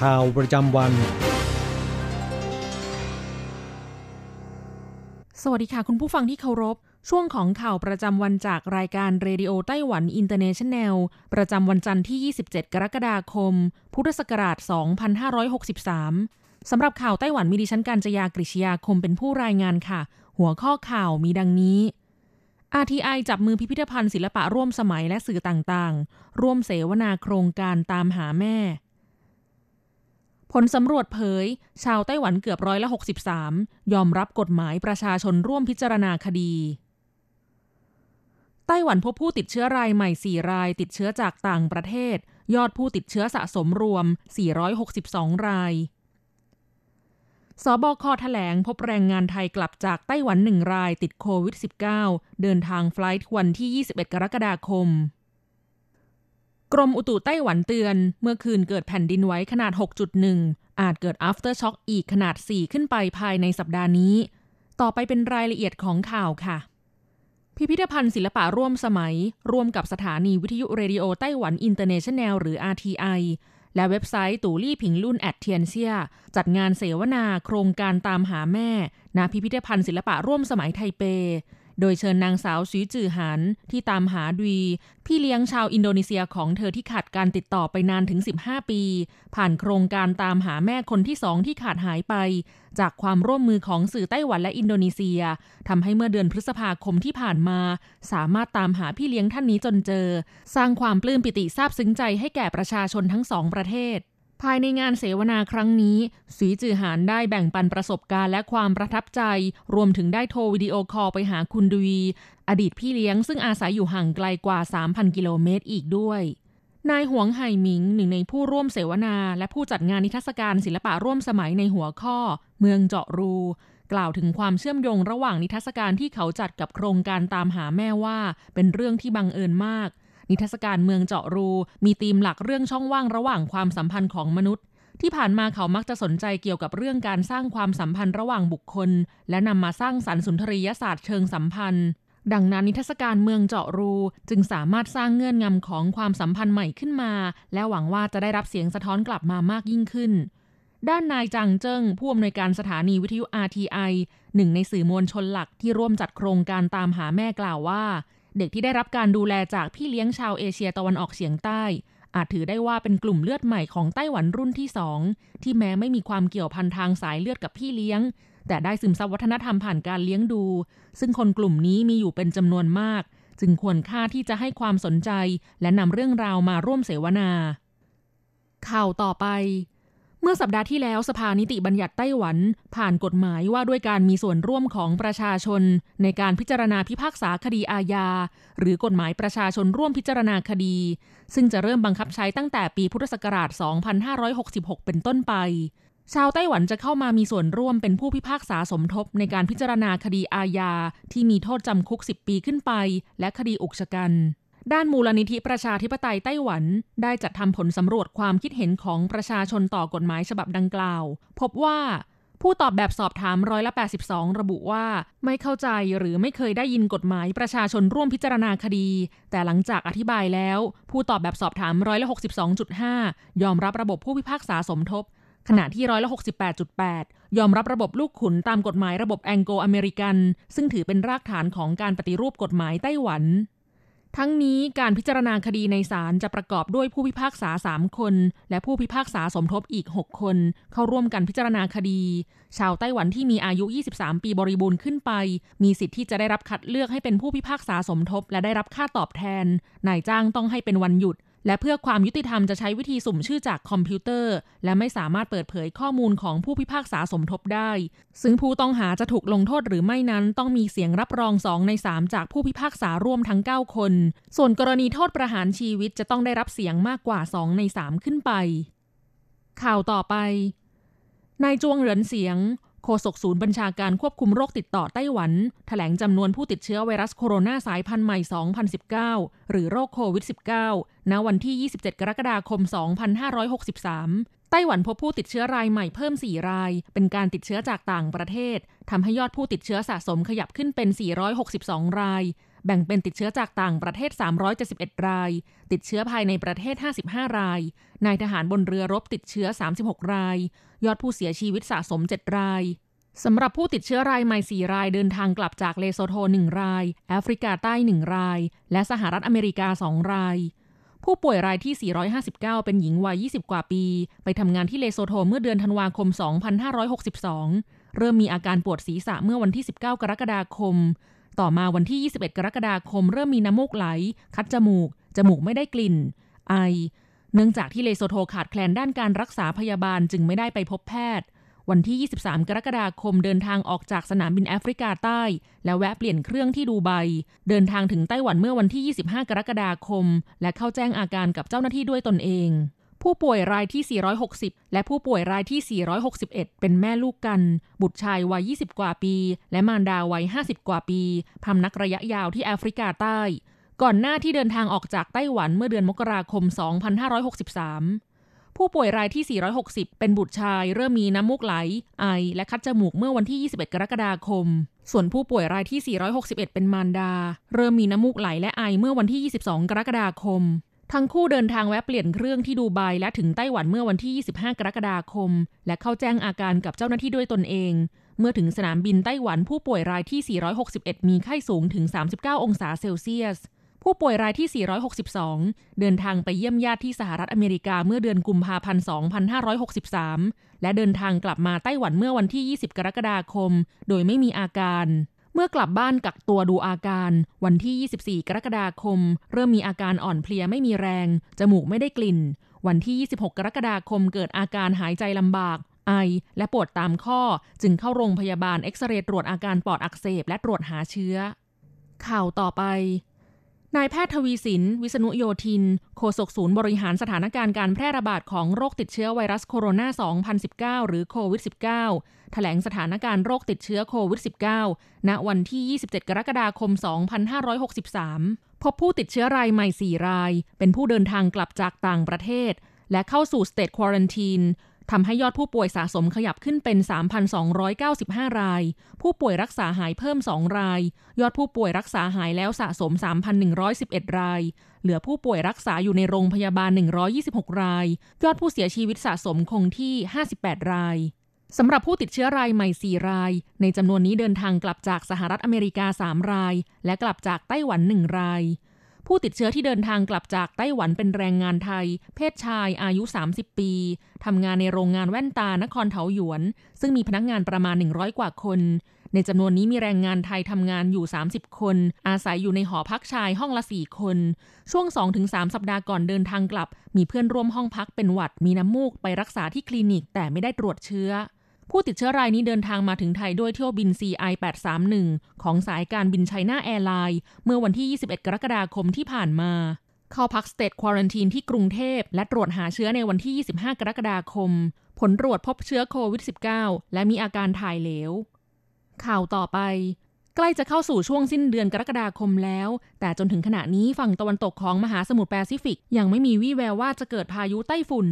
ข่าวประจำวัน สวัสดีค่ะคุณผู้ฟังที่เคารพ ช่วงของข่าวประจำวันจากรายการ Radio Taiwan International ประจำวันจันทร์ที่ 27 กรกฎาคม พุทธศักราช 2563 สำหรับข่าวไต้หวันมีดิฉันการจยากริชยาคมเป็นผู้รายงานค่ะ หัวข้อข่าวมีดังนี้ RTI จับมือพิพิธภัณฑ์ศิลปะร่วมสมัยและสื่อต่างๆ ร่วมเสวนาโครงการตามหาแม่ ผลสำรวจเผย ชาวไต้หวันเกือบร้อยละ 63 ยอมรับกฎหมายประชาชนร่วมพิจารณาคดี ไต้หวันพบผู้ติดเชื้อรายใหม่ 4 รายติดเชื้อจากต่างประเทศ ยอดผู้ติดเชื้อสะสมรวม 462 รายสบคแถลงพบแรงงานไทยกลับจากไต้หวันหนึ่งรายติดโควิด -19 เดินทาง flight วันที่ 21 กรกฎาคม กรมอุตุไต้หวันเตือน เมื่อคืนเกิดแผ่นดินไหวขนาด 6.1 อาจเกิด aftershock อีกขนาด 4 ขึ้นไปภายในสัปดาห์นี้ ต่อไปเป็นรายละเอียดของข่าวค่ะ พิพิธภัณฑ์ศิลปะร่วมสมัย ร่วมกับสถานีวิทยุ Radio Taiwan International หรือ RTI และเว็บไซต์ตู่ลี่ผิงลุ่น at เทียนเซีย จัดงานเสวนาโครงการตามหาแม่ณพิพิธภัณฑ์ศิลปะร่วมสมัยไทเป โดยเชิญนางสาวซีจือหันที่ตามหาดี พี่เลี้ยงชาวอินโดนีเซียของเธอที่ขาดการติดต่อไปนานถึง 15 ปี ผ่านโครงการตามหาแม่คนที่สองที่ขาดหายไป จากความร่วมมือของสื่อไต้หวันและอินโดนีเซียทำให้เมื่อเดือนพฤษภาคมที่ผ่านมา สามารถตามหาพี่เลี้ยงท่านนี้จนเจอ สร้างความปลื้มปิติซาบซึ้งใจให้แก่ประชาชนทั้งสองประเทศ ภายในงานเสวนาครั้งนี้สีจือหานได้แบ่งปันประสบการณ์และความประทับใจ รวมถึงได้โทรวิดีโอคอลไปหาคุณดุยอดีตพี่เลี้ยงซึ่งอาศัยอยู่ห่างไกลกว่า 3,000 กิโลเมตรอีกด้วยนายหวงไห่หมิงหนึ่งในผู้ร่วมเสวนา และผู้จัดงานนิทรรศการศิลปะร่วมสมัยในหัวข้อ เมืองเจาะรู กล่าวถึงความเชื่อมโยงระหว่างนิทรรศการที่เขาจัดกับโครงการตามหาแม่ว่า เป็นเรื่องที่บังเอิญมาก นิทรรศการเมืองเจาะรู มีธีมหลักเรื่องช่องว่างระหว่างความสัมพันธ์ของมนุษย์ ที่ผ่านมาเขามักจะสนใจเกี่ยวกับเรื่องการสร้างความสัมพันธ์ระหว่างบุคคล และนำมาสร้างสรรค์สุนทรียศาสตร์เชิงสัมพันธ์ ดังนั้นนิทรรศการเมืองเจาะรู จึงสามารถสร้างเงื่อนงำของความสัมพันธ์ใหม่ขึ้นมา และหวังว่าจะได้รับเสียงสะท้อนกลับมามากยิ่งขึ้นด้านนายจางเจิ้งผู้อำนวยการสถานีวิทยุ RTI หนึ่งในสื่อมวลชนหลักที่ร่วมจัดโครงการตามหาแม่กล่าวว่า เด็กที่ได้รับการดูแลจากพี่เลี้ยงชาวเอเชียตะวันออกเฉียงใต้ อาจถือได้ว่าเป็นกลุ่มเลือดใหม่ของไต้หวันรุ่นที่สองที่แม้ไม่มีความเกี่ยวพันทางสายเลือดกับพี่เลี้ยง แต่ได้ซึมซับวัฒนธรรมผ่านการเลี้ยงดู ซึ่งคนกลุ่มนี้มีอยู่เป็นจำนวนมาก จึงควรค่าที่จะให้ความสนใจ และนำเรื่องราวมาร่วมเสวนา ข่าวต่อไป เมื่อสัปดาห์ที่แล้วสภานิติบัญญัติไต้หวัน ผ่านกฎหมายว่าด้วยการมีส่วนร่วมของประชาชน ในการพิจารณาพิพากษาคดีอาญา หรือกฎหมายประชาชนร่วมพิจารณาคดี ซึ่งจะเริ่มบังคับใช้ตั้งแต่ปีพุทธศักราช 2566 เป็นต้นไป ชาวไต้หวันจะเข้ามามีส่วนร่วมเป็นผู้พิพากษาสมทบในการพิจารณาคดีอาญาที่มีโทษจำคุก 10 ปีขึ้นไป และคดีอุกชะกัน ด้านมูลนิธิประชาธิปไตยไต้หวัน ได้จัดทำผลสำรวจความคิดเห็นของประชาชนต่อกฎหมายฉบับดังกล่าว พบว่าผู้ตอบแบบสอบถามร้อยละ 82 ระบุว่าไม่เข้าใจหรือไม่เคยได้ยินกฎหมายประชาชนร่วมพิจารณาคดี แต่หลังจากอธิบายแล้ว ผู้ตอบแบบสอบถามร้อยละ 62.5 ยอมรับระบบผู้พิพากษาสมทบ ขณะที่ร้อยละ 68.8 ยอมรับระบบลูกขุนตามกฎหมายระบบแองโกอเมริกัน ซึ่งถือเป็นรากฐานของการปฏิรูปกฎหมายไต้หวัน ทั้งนี้การพิจารณาคดีในศาลจะประกอบด้วยผู้พิพากษา 3 คน และผู้พิพากษาสมทบอีก 6 คน เข้าร่วมกันพิจารณาคดี ชาวไต้หวันที่มีอายุ 23 ปีบริบูรณ์ขึ้นไป มีสิทธิ์ที่จะได้รับคัดเลือกให้เป็นผู้พิพากษาสมทบ และได้รับค่าตอบแทน นายจ้างต้องให้เป็นวันหยุด และเพื่อความยุติธรรมจะใช้วิธีสุ่มชื่อจากคอมพิวเตอร์ และไม่สามารถเปิดเผยข้อมูลของผู้พิพากษาสมทบได้ ซึ่งผู้ต้องหาจะถูกลงโทษหรือไม่นั้น ต้องมีเสียงรับรองสองใน3จากผู้พิพากษาร่วมทั้ง 9 คน ส่วนกรณีโทษประหารชีวิตจะต้องได้รับเสียงมากกว่า 2 ใน3ขึ้นไป ข่าวต่อไปนายจวงเหรินเสียง โฆษกศูนย์บัญชาการควบคุมโรคติดต่อไต้หวันถแถลงจำนวนผู้ติดเชื้อไวรัสโคโรนาสายพันธุ์ใหม่ 2019 หรือโรคโควิด -19 ณ วันที่ 27 กรกฎาคม 2563 ไต้หวันพบผู้ติดเชื้อรายใหม่เพิ่ม 4 ราย เป็นการติดเชื้อจากต่างประเทศ ทำให้ยอดผู้ติดเชื้อสะสมขยับขึ้นเป็น 462 ราย แบ่งเป็นติดเชื้อจากต่างประเทศ 371 ราย ติดเชื้อภายในประเทศ 55 ราย นายทหารบนเรือรบติดเชื้อ 36 ราย ยอดผู้เสียชีวิตสะสม 7 รายสำหรับผู้ติดเชื้อรายใหม่ 4 รายเดินทางกลับจากเลโซโท 1 ราย แอฟริกาใต้ 1 ราย และสหรัฐอเมริกา 2 ราย ผู้ป่วยรายที่ 459 เป็นหญิงวัย 20 กว่าปี ไปทำงานที่เลโซโทเมื่อเดือนธันวาคม 2562 เริ่มมีอาการปวดศีรษะเมื่อวันที่ 19 กรกฎาคม ต่อมาวันที่ 21 กรกฎาคม เริ่มมีน้ำมูกไหล คัดจมูก จมูกไม่ได้กลิ่น ไอ เนื่องจากที่เลโซโทขาดแคลนด้านการรักษาพยาบาลจึงไม่ได้ไปพบแพทย์ วันที่ 23 กรกฎาคมเดินทางออกจากสนามบินแอฟริกาใต้ แล้วแวะเปลี่ยนเครื่องที่ดูไบ เดินทางถึงไต้หวันเมื่อวันที่ 25 กรกฎาคม และเข้าแจ้งอาการกับเจ้าหน้าที่ด้วยตนเอง ผู้ป่วยรายที่ 460 และผู้ป่วยรายที่ 461 เป็นแม่ลูกกัน บุตรชายวัย 20 กว่าปี และมารดาวัย 50 กว่าปีพำนักระยะยาวที่แอฟริกาใต้ ก่อนหน้าที่เดินทางออกจากไต้หวันเมื่อเดือนมกราคม 2563 ผู้ป่วยรายที่ 460 เป็นบุตรชายเริ่มมีน้ำมูกไหล ไอ และคัดจมูกเมื่อวันที่ 21 กรกฎาคม ส่วนผู้ป่วยรายที่ 461 เป็นมารดา เริ่มมีน้ำมูกไหลและไอเมื่อวันที่ 22 กรกฎาคม ทั้งคู่เดินทางแวะเปลี่ยนเครื่องที่ดูไบและถึงไต้หวันเมื่อวันที่ 25 กรกฎาคม และเข้าแจ้งอาการกับเจ้าหน้าที่ด้วยตนเอง เมื่อถึงสนามบินไต้หวันผู้ป่วยรายที่ 461 มีไข้สูงถึง 39 องศาเซลเซียส ผู้ป่วยรายที่ 462 เดินทางไปเยี่ยมญาติที่สหรัฐอเมริกาเมื่อเดือนกุมภาพันธ์ 2563 และเดินทางกลับมาไต้หวันเมื่อวันที่ 20 กรกฎาคม โดยไม่มีอาการ เมื่อกลับบ้านกักตัวดูอาการ วันที่ 24 กรกฎาคม เริ่มมีอาการอ่อนเพลียไม่มีแรง จมูกไม่ได้กลิ่น วันที่ 26 กรกฎาคมเกิดอาการหายใจลำบาก ไอ และปวดตามข้อ จึงเข้าโรงพยาบาลเอ็กซเรย์ตรวจอาการปอดอักเสบและตรวจหาเชื้อ ข่าวต่อไป นายแพทย์ทวีสิน วิษณุโยธิน โฆษกศูนย์บริหารสถานการณ์การแพร่ระบาดของโรคติดเชื้อไวรัสโคโรนา 2019 หรือโควิด -19 แถลงสถานการณ์โรคติดเชื้อโควิด -19 ณ วันที่ 27 กรกฎาคม 2563 พบผู้ติดเชื้อรายใหม่ 4 ราย เป็นผู้เดินทางกลับจากต่างประเทศ และเข้าสู่สเตทควอรันทีน ทำให้ยอดผู้ป่วยสะสมขยับขึ้นเป็น 3,295 ราย ผู้ป่วยรักษาหายเพิ่ม 2 ราย ยอดผู้ป่วยรักษาหายแล้วสะสม 3,111 ราย เหลือผู้ป่วยรักษาอยู่ในโรงพยาบาล 126 ราย ยอดผู้เสียชีวิตสะสมคงที่ 58 รายสำหรับผู้ติดเชื้อรายใหม่ 4 ราย ในจำนวนนี้เดินทางกลับจากสหรัฐอเมริกา 3 ราย และกลับจากไต้หวัน 1 ราย ผู้ติดเชื้อที่เดินทางกลับจากไต้หวันเป็นแรงงานไทย เพศชายอายุ 30 ปีทำงานในโรงงานแว่นตานครเถาหยวน ซึ่งมีพนักงานประมาณ 100 กว่าคน ในจำนวนนี้มีแรงงานไทยทำงานอยู่ 30 คน อาศัยอยู่ในหอพักชายห้องละ 4 คน ช่วง 2-3 สัปดาห์ก่อนเดินทางกลับ มีเพื่อนร่วมห้องพักเป็นหวัดมีน้ำมูกไปรักษาที่คลินิกแต่ไม่ได้ตรวจเชื้อ ผู้ติดเชื้อรายนี้เดินทางมาถึงไทยด้วยเที่ยวบิน CI 831ของสายการบิน China Airlines เมื่อวันที่ 21 กรกฎาคมที่ผ่านมา เข้าพัก State Quarantine ที่กรุงเทพ และตรวจหาเชื้อในวันที่ 25 กรกฎาคม ผลตรวจพบเชื้อโควิด -19 และมีอาการถ่ายเหลว ข่าวต่อไปใกล้จะเข้าสู่ช่วงสิ้นเดือนกรกฎาคมแล้ว แต่จนถึงขณะนี้ฝั่งตะวันตกของมหาสมุทรแปซิฟิก ยังไม่มีวี่แววว่าจะเกิดพายุไต้ฝุ่น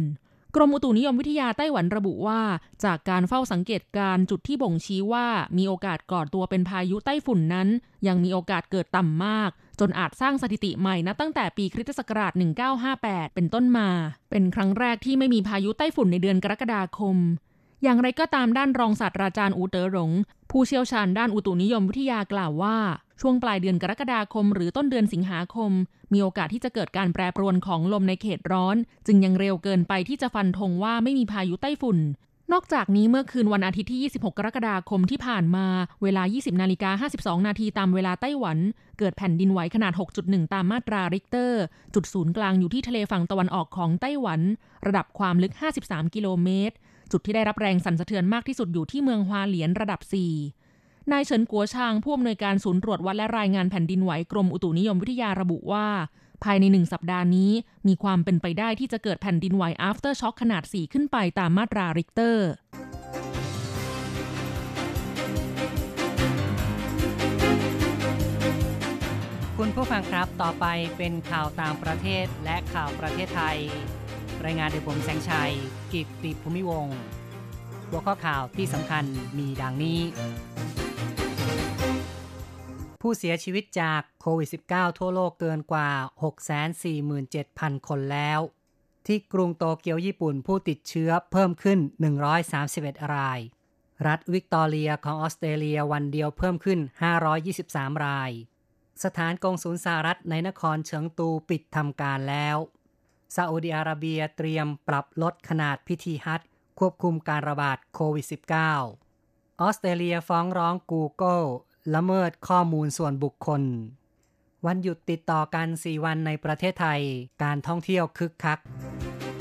กรมอุตุนิยมวิทยาไต้หวันระบุว่า จากการเฝ้าสังเกตการจุดที่บ่งชี้ว่ามีโอกาสก่อตัวเป็นพายุไต้ฝุ่นนั้น ยังมีโอกาสเกิดต่ำมาก จนอาจสร้างสถิติใหม่นะตั้งแต่ปีคริสตศักราช 1958 เป็นต้นมา เป็นครั้งแรกที่ไม่มีพายุไต้ฝุ่นในเดือนกรกฎาคม อย่างไรก็ตามด้านรองศาสตราจารย์อูเตอร์หลงผู้เชี่ยวชาญด้านอุตุนิยมวิทยากล่าวว่า ช่วงปลายเดือนกรกฎาคม หรือต้นเดือนสิงหาคม มีโอกาสที่จะเกิดการแปรปรวนของลมในเขตร้อน จึงยังเร็วเกินไปที่จะฟันธงว่าไม่มีพายุไต้ฝุ่น นอกจากนี้เมื่อคืนวันอาทิตย์ที่ 26 กรกฎาคมที่ผ่านมาเวลา 20 นาฬิกา 52 นาทีตามเวลาไต้หวัน เกิดแผ่นดินไหวขนาด 6.1 ตามมาตราริกเตอร์ จุดศูนย์กลางอยู่ที่ทะเลฝั่งตะวันออกของไต้หวัน ระดับความลึก 53 กิโลเมตร จุดที่ได้รับแรงสั่นสะเทือนมากที่สุดอยู่ที่เมืองฮวาเหลียนระดับ 4 นายเฉินกัวชางผู้อำนวยการศูนย์ตรวจวัดและรายงานแผ่นดินไหวกรมอุตุนิยมวิทยาระบุว่า ภายในหนึ่งสัปดาห์นี้ มีความเป็นไปได้ที่จะเกิดแผ่นดินไหว aftershock ขนาด 4 ขึ้นไปตามมาตราริกเตอร์คุณผู้ฟังครับต่อไปเป็นข่าวต่างประเทศและข่าวประเทศไทย รายงานโดยผมแสงชัย กิตติภูมิวงศ์หัวข้อข่าวที่สำคัญมีดังนี้ ผู้เสียชีวิตจากโควิด -19 ทั่วโลกเกินกว่า 647,000 คนแล้ว ที่กรุงโตเกียวญี่ปุ่นผู้ติดเชื้อเพิ่มขึ้น 131 ราย รัฐวิกตอเรียของออสเตรเลียวันเดียวเพิ่มขึ้น 523 ราย สถานกงศูนย์สหรัฐในนครเฉิงตูปิดทำการแล้วซาอุดิอาระเบียเตรียมปรับลดขนาดพิธีฮัจควบคุมการระบาดโควิด -19 ออสเตรเลียฟ้องร้อง Google ละเมิดข้อมูลส่วนบุคคล วันหยุดติดต่อกัน 4 วันในประเทศไทย การท่องเที่ยวคึกคัก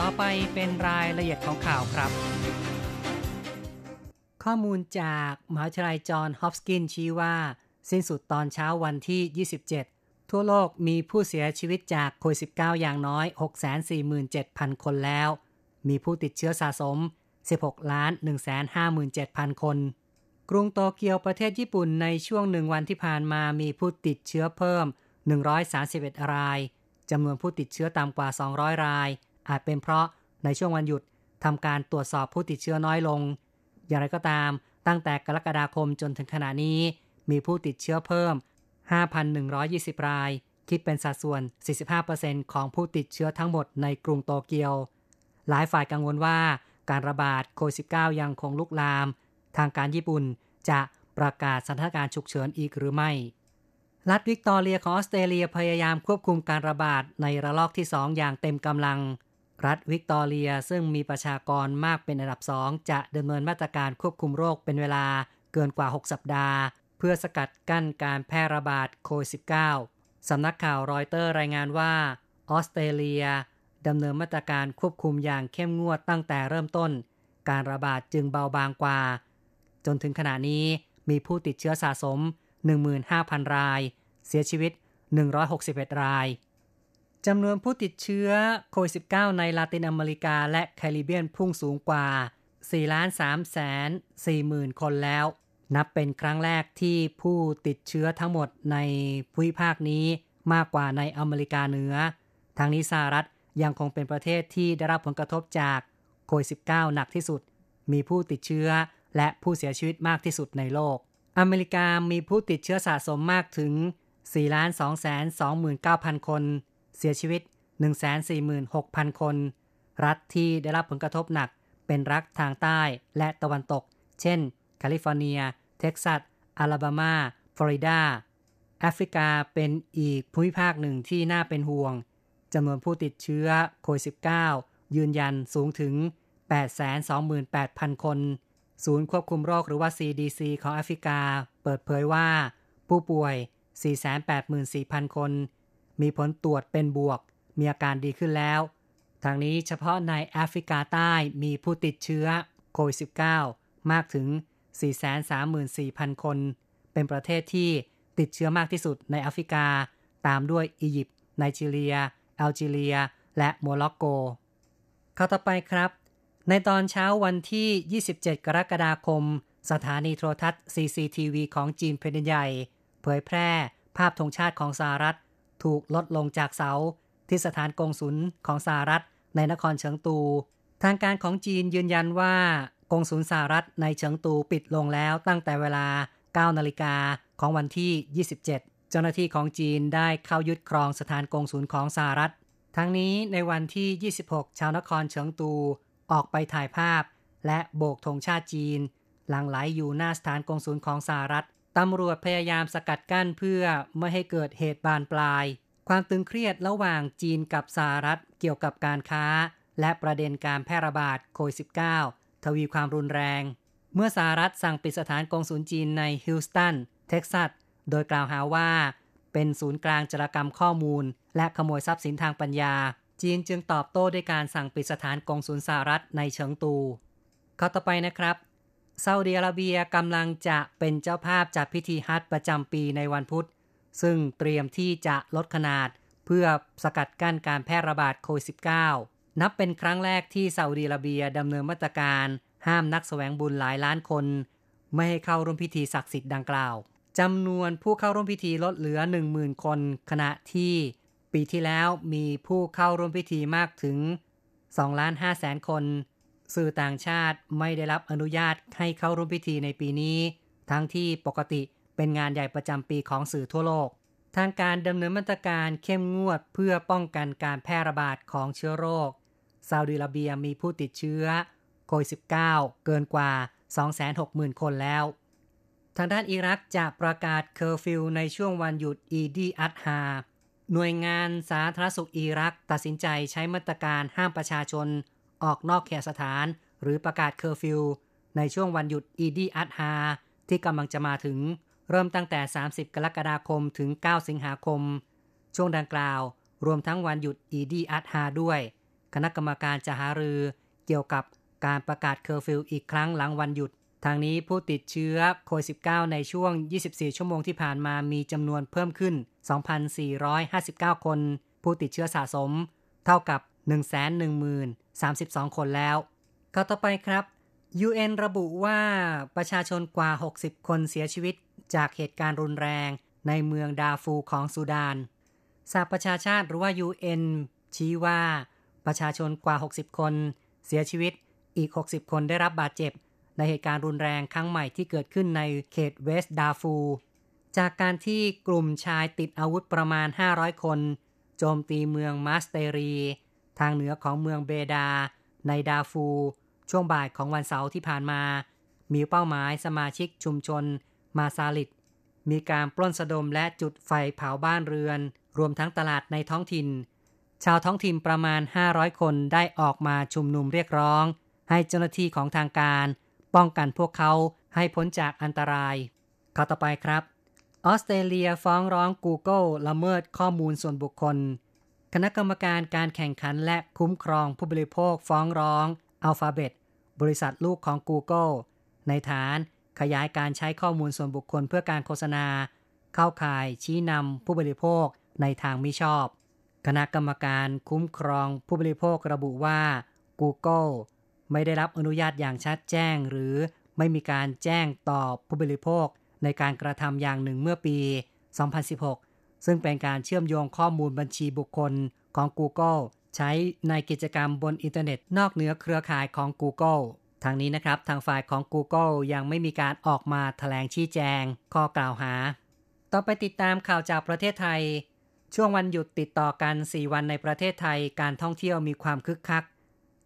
ต่อไปเป็นรายละเอียดของข่าวครับ ข้อมูลจากมหาวิทยาลัยจอห์นฮอปกินชี้ว่า สิ้นสุดตอนเช้าวันที่ 27 ทั่วโลกมีผู้เสียชีวิตจากโควิด -19 อย่างน้อย 647,000 คนแล้ว มีผู้ติดเชื้อสะสม 16 ล้าน157,000 คน กรุงโตเกียวประเทศญี่ปุ่นในช่วงหนึ่งวันที่ผ่านมามีผู้ติดเชื้อเพิ่ม 131 ราย จำนวนผู้ติดเชื้อต่ำกว่า 200 ราย อาจเป็นเพราะในช่วงวันหยุดทำการตรวจสอบผู้ติดเชื้อน้อยลง อย่างไรก็ตาม ตั้งแต่กรกฎาคมจนถึงขณะนี้ มีผู้ติดเชื้อเพิ่ม 5,120 ราย คิดเป็นสัดส่วน 45%ของผู้ติดเชื้อทั้งหมดในกรุงโตเกียว หลายฝ่ายกังวลว่าการระบาดโควิด -19 ยังคงลุกลาม ทางการญี่ปุ่นจะประกาศสถานการณ์ฉุกเฉินอีกหรือไม่ รัฐวิกตอเรียของออสเตรเลียพยายามควบคุมการระบาดในระลอกที่ 2 อย่างเต็มกำลัง รัฐวิกตอเรียซึ่งมีประชากรมากเป็นอันดับสองจะดำเนินมาตรการควบคุมโรคเป็นเวลาเกินกว่า 6 สัปดาห์ เพื่อสกัดกั้นการแพร่ระบาดโควิด -19 สำนักข่าวรอยเตอร์รายงานว่าออสเตรเลียดำเนินมาตรการควบคุมอย่างเข้มงวดตั้งแต่เริ่มต้น การระบาดจึงเบาบางกว่า จนถึงขณะนี้มีผู้ติดเชื้อสะสม 15,000 ราย เสียชีวิต 161 รายจำนวนผู้ติดเชื้อโควิด -19 ในลาตินอเมริกาและแคริบเบียนพุ่งสูงกว่า4 3 4 0 0 0 0คนแล้ว นับเป็นครั้งแรกที่ผู้ติดเชื้อทั้งหมดในภูมิภาคนี้มากกว่าในอเมริกาเหนือ ทางนี้สหรัฐยังคงเป็นประเทศที่ได้รับผลกระทบจากโควิด -19 หนักที่สุด มีผู้ติดเชื้อ และผู้เสียชีวิตมากที่สุดในโลก อเมริกามีผู้ติดเชื้อสะสมมากถึง 4,229,000 คน เสียชีวิต 146,000 คน รัฐที่ได้รับผลกระทบหนักเป็นรัฐทางใต้และตะวันตก เช่น แคลิฟอร์เนีย เท็กซัส อลาบามา ฟลอริดา แอฟริกาเป็นอีกภูมิภาคหนึ่งที่น่าเป็นห่วงจำนวนผู้ติดเชื้อโควิด -19 ยืนยันสูงถึง 828,000 คน ศูนย์ควบคุมโรคหรือว่า CDC ของแอฟริกา เปิดเผยว่า ผู้ป่วย 484,000 คน มีผลตรวจเป็นบวก มีอาการดีขึ้นแล้ว ทางนี้เฉพาะในแอฟริกาใต้มีผู้ติดเชื้อโควิด -19 มากถึง 434,000 คน เป็นประเทศที่ติดเชื้อมากที่สุดในแอฟริกา ตามด้วยอียิปต์ไนจีเรียแอลจีเรีย และโมร็อกโกข้าต่อไปครับ ในตอนเช้าวันที่ 27 กรกฎาคม สถานีโทรทัศน์ CCTV ของจีนแผ่นใหญ่ เผยแพร่ภาพธงชาติของสหรัฐ ถูกลดลงจากเสา ที่สถานกงสุลของสหรัฐ ในนครเฉิงตู ทางการของจีนยืนยันว่ากงสุลสหรัฐในเฉิงตูปิดลงแล้วตั้งแต่เวลา 9 นาฬิกาของวันที่ 27 เจ้าหน้าที่ของจีนได้เข้ายึดครองสถานกงสุลของสหรัฐ ทั้งนี้ในวันที่ 26 ชาวนครเฉิงตู ออกไปถ่ายภาพ และโบกธงชาติจีน หลังไหลอยู่หน้าสถานกงสุลของสหรัฐตำรวจพยายามสกัดกั้นเพื่อไม่ให้เกิดเหตุบานปลาย ความตึงเครียดระหว่างจีนกับสหรัฐเกี่ยวกับการค้า และประเด็นการแพร่ระบาดโควิด -19 ทวีความรุนแรง เมื่อสหรัฐสั่งปิดสถานกงศูนย์จีนในฮิลสตัน เท็กซัส โดยกล่าวหาว่า เป็นศูนย์กลางจรกรรมข้อมูล และขโมยทรัพย์สินทางปัญญา จีนจึงตอบโต้ด้วยการสั่งปิดสถานกองศูนย์สหรัฐในเฉิงตู ข้อต่อไปนะครับซาอุดิอาระเบียกำลังจะเป็นเจ้าภาพจัดพิธีฮัจประจำปีในวันพุธ ซึ่งเตรียมที่จะลดขนาดเพื่อสกัดกั้นการแพร่ระบาดโควิด -19 นับเป็นครั้งแรกที่ซาอุดิอาระเบียดำเนินมาตรการ ห้ามนักแสวงบุญหลายล้านคน ไม่ให้เข้าร่วมพิธีศักดิ์สิทธิ์ดังกล่าวจำนวนผู้เข้าร่วมพิธีลดเหลือ 10,000 คน ขณะที่ ปีที่แล้วมีผู้เข้าร่วมพิธีมากถึง2ล้าน5แสนคน สื่อต่างชาติไม่ได้รับอนุญาตให้เข้าร่วมพิธีในปีนี้ ทั้งที่ปกติเป็นงานใหญ่ประจำปีของสื่อทั่วโลก ทางการดำเนินมาตรการเข้มงวดเพื่อป้องกันการแพร่ระบาดของเชื้อโรคซาอุดิอาระเบียมีผู้ติดเชื้อโควิด -19 เกินกว่า 260,000 คนแล้ว ทางด้านอิรักจะประกาศเคอร์ฟิวในช่วงวันหยุดอีดีอัตฮา หน่วยงานสาธารณสุขอิรักตัดสินใจใช้มาตรการห้ามประชาชน ออกนอกเคหสถาน หรือประกาศเคอร์ฟิวในช่วงวันหยุดอีดีอัตฮาที่กำลังจะมาถึง เริ่มตั้งแต่ 30 กรกฎาคมถึง 9 สิงหาคม ช่วงดังกล่าว รวมทั้งวันหยุดอีดีอัตฮาด้วย คณะกรรมการจะหารือเกี่ยวกับการประกาศเคอร์ฟิวอีกครั้งหลังวันหยุด ทางนี้ผู้ติดเชื้อโควิด -19 ในช่วง 24 ชั่วโมงที่ผ่านมามีจำนวนเพิ่มขึ้น 2,459 คน ผู้ติดเชื้อสะสม เท่ากับ 110,032 คนแล้วข้อต่อไปครับ UN ระบุว่าประชาชนกว่า 60 คนเสียชีวิตจากเหตุการณ์รุนแรงในเมืองดาร์ฟูร์ของสุดานสหประชาชาติหรือว่า UN ชี้ว่าประชาชนกว่า 60 คน เสียชีวิตอีก 60 คนได้รับบาดเจ็บ ในเหตุการณ์รุนแรงครั้งใหม่ที่เกิดขึ้นในเขตเวสต์ดาร์ฟูร์ จากการที่กลุ่มชายติดอาวุธประมาณ 500 คน โจมตีเมืองมาสเตรี ทางเหนือของเมืองเบดา ในดาร์ฟูร์ ช่วงบ่ายของวันเสาร์ที่ผ่านมา มีเป้าหมายสมาชิกชุมชนมาซาลิดมีการปล้นสะดมและจุดไฟเผาบ้านเรือน รวมทั้งตลาดในท้องถิ่น ชาวท้องถิ่นประมาณ 500 คนได้ออกมาชุมนุมเรียกร้อง ให้เจ้าหน้าที่ของทางการ ป้องกันพวกเขาให้พ้นจากอันตรายข้อต่อไปครับ ออสเตรเลียฟ้องร้อง Google ละเมิดข้อมูลส่วนบุคคล คณะกรรมการการแข่งขันและคุ้มครองผู้บริโภคฟ้องร้อง Alphabet บริษัทลูกของ Google ในฐานขยายการใช้ข้อมูลส่วนบุคคลเพื่อการโฆษณา เข้าข่ายชี้นำผู้บริโภคในทางมิชอบ คณะกรรมการคุ้มครองผู้บริโภคระบุว่า Google ไม่ได้รับอนุญาตอย่างชัดแจ้งหรือไม่มีการแจ้งต่อผู้บริโภค ในการกระทำอย่างหนึ่งเมื่อปี 2016 ซึ่งเป็นการเชื่อมโยงข้อมูลบัญชีบุคคลของ Google ใช้ในกิจกรรมบนอินเทอร์เน็ตนอกเหนือเครือข่ายของ Google ทางนี้นะครับ ทางฝ่ายของ Google ยังไม่มีการออกมาแถลงชี้แจง ข้อกล่าวหา ต่อไปติดตามข่าวจากประเทศไทย ช่วงวันหยุดติดต่อกัน 4 วันในประเทศไทยการท่องเที่ยวมีความคึกคัก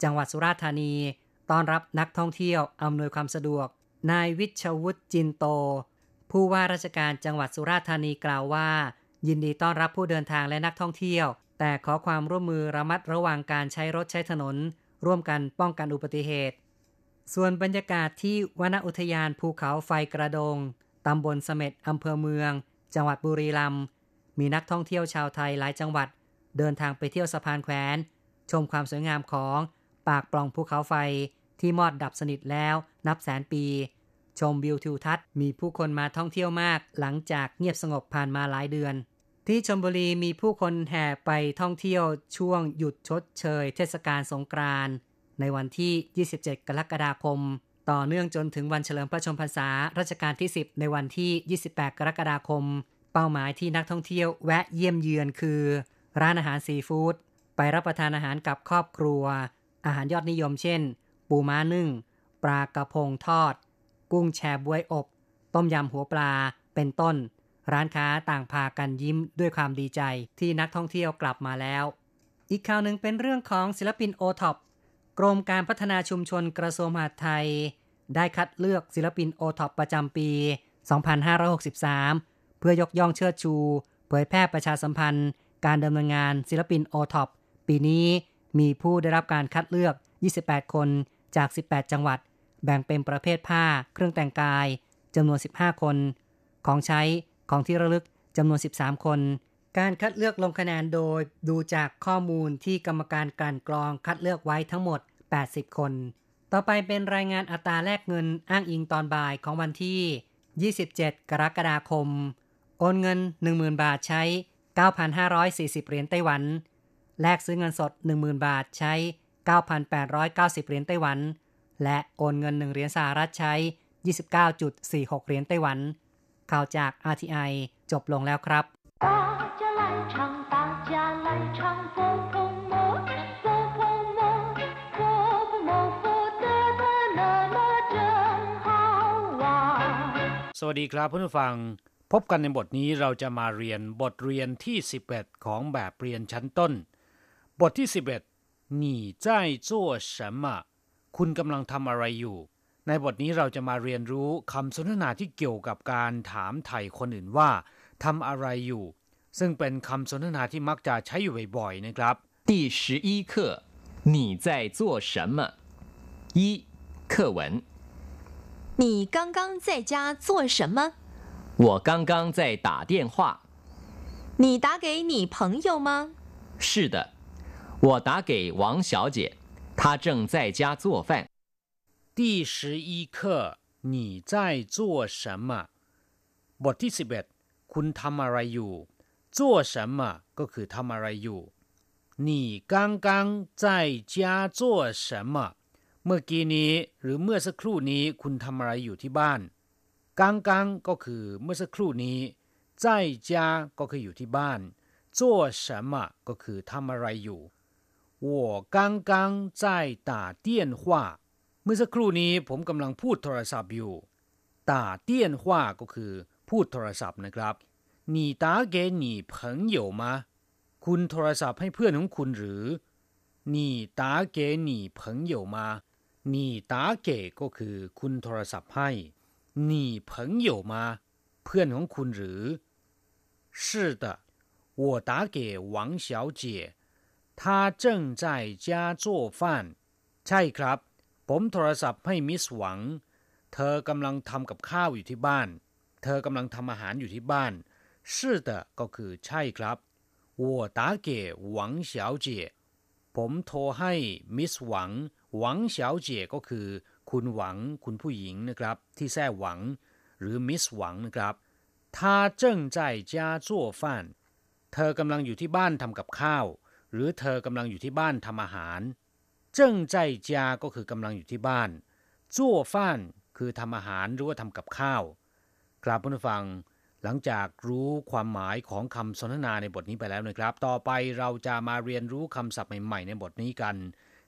จังหวัดสุราษฎร์ธานี ต้อนรับนักท่องเที่ยวอำนวยความสะดวก นายวิชวุทย์ จินโต ผู้ว่าราชการจังหวัดสุราษฎร์ธานีกล่าวว่า ยินดีต้อนรับผู้เดินทางและนักท่องเที่ยว แต่ขอความร่วมมือระมัดระวังการใช้รถใช้ถนน ร่วมกันป้องกันอุบัติเหตุ ส่วนบรรยากาศที่วนอุทยานภูเขาไฟกระดงตำบลเสม็ดอำเภอเมือง จังหวัดบุรีรัมย์มีนักท่องเที่ยวชาวไทยหลายจังหวัด เดินทางไปเที่ยวสะพานแขวน ชมความสวยงามของปากปล่องภูเขาไฟที่มอดดับสนิทแล้วนับแสนปี ชมวิวทิวทัศน์ มีผู้คนมาท่องเที่ยวมาก หลังจากเงียบสงบผ่านมาหลายเดือน ที่ชมบุรีมีผู้คนแห่ไปท่องเที่ยวช่วงหยุดชดเชย เทศกาลสงกรานต์ในวันที่ 27 กรกฎาคม ต่อเนื่องจนถึงวันเฉลิมพระชนมพรรษารัชกาลที่ 10 ในวันที่ 28 กรกฎาคม เป้าหมายที่นักท่องเที่ยวแวะเยี่ยมเยือนคือ ร้านอาหารซีฟู้ดไปรับประทานอาหารกับครอบครัว อาหารยอดนิยมเช่น ปูม้านึ่ง ปลากระพงทอด กุ้งแชบ๊วยอบ ต้มยำหัวปลาเป็นต้น ร้านค้าต่างพากันยิ้มด้วยความดีใจที่นักท่องเที่ยวกลับมาแล้ว อีกข่าวหนึ่งเป็นเรื่องของศิลปินโอท็อปกรมการพัฒนาชุมชนกระทรวงมหาดไทย ได้คัดเลือกศิลปินโอท็อปประจำปี 2563 เพื่อยกย่องเชิดชู เผยแพร่ประชาสัมพันธ์ การดำเนินงานศิลปินโอท็อปปีนี้มีผู้ได้รับการคัดเลือก 28 คนจาก 18 จังหวัด แบ่งเป็นประเภทผ้า เครื่องแต่งกายจำนวน 15 คน ของใช้ของที่ระลึกจำนวน 13 คน การคัดเลือกลงคะแนนโดยดูจากข้อมูลที่กรรมการการกรองคัดเลือกไว้ทั้งหมด 80 คน ต่อไปเป็นรายงานอัตราแลกเงินอ้างอิงตอนบ่ายของวันที่ 27 กรกฎาคม โอนเงิน 10,000 บาทใช้ 9,540 เหรียญไต้หวัน แลกซื้อเงินสด 10,000 บาทใช้ 9,890 เหรียญไต้หวัน และโอนเงิน 1 เหรียญสหรัฐใช้ 29.46 เหรียญไต้หวัน ข่าวจาก RTI จบลงแล้วครับสวัสดีครับเพื่อนผู้ฟัง พบกันในบทนี้เราจะมาเรียนบทเรียนที่ 11 ของแบบเรียนชั้นต้น บทที่ 11หนีใจจั่ว什么 คุณกำลังทำอะไรอยู่ ในบทนี้เราจะมาเรียนรู้คำสนทนาที่เกี่ยวกับการถามไถ่คนอื่นว่าทำอะไรอยู่ ซึ่งเป็นคำสนทนาที่มักจะใช้อยู่บ่อยๆนะครับ第十一课你在做什么一课文你刚刚在家做什么我刚刚在打电话你打给你朋友吗是的我打给王小姐她正在家做饭。第十一课你在做什么？บทที่สิบเอ็ดคุณทำอะไรอยู่做什么ก็คือทำอะไรอยู่你刚刚在家做什么？เมื่อกี้นี้หรือเมื่อสักครู่นี้คุณทำอะไรอยู่ที่บ้านกังกังก็คือเมื่อสักครู่นี้在家ก็คืออยู่ที่บ้าน做什么ก็คือทำอะไรอยู่ 我刚刚在打电话เมื่อสักครู่นี้ผมกำลังพูดโทรศัพท์อยู่打电话ก็คือพูดโทรศัพท์นะครับ你打给你朋友吗คุณโทรศัพท์ให้เพื่อนของคุณหรือ你打给你朋友吗你打给ก็คือคุณโทรศัพท์ให้你朋友吗เพื่อนของคุณหรือ是的我打给王小姐 她正在家做饭ใช่ครับ ผมโทรศัพท์ให้มิสหวัง เธอกำลังทำกับข้าวอยู่ที่บ้าน เธอกำลังทำอาหารอยู่ที่บ้าน是的ก็คือใช่ครับ我打给王小姐ผมโทรให้มิสหวังหวังเฉาเจ๋ก็คือ คุณหวังคุณผู้หญิงนะครับ ที่แท้หวัง หรือมิสหวังนะครับ他正在家做饭เธอกำลังอยู่ที่บ้านทำกับข้าว หรือเธอกำลังอยู่ที่บ้านทำอาหาร正在家ก็คือกำลังอยู่ที่บ้าน做饭คือทำอาหารหรือว่าทำกับข้าวครับผู้ฟัง หลังจากรู้ความหมายของคำสนทนาในบทนี้ไปแล้วนะครับ ต่อไปเราจะมาเรียนรู้คำศัพท์ใหม่ๆในบทนี้กัน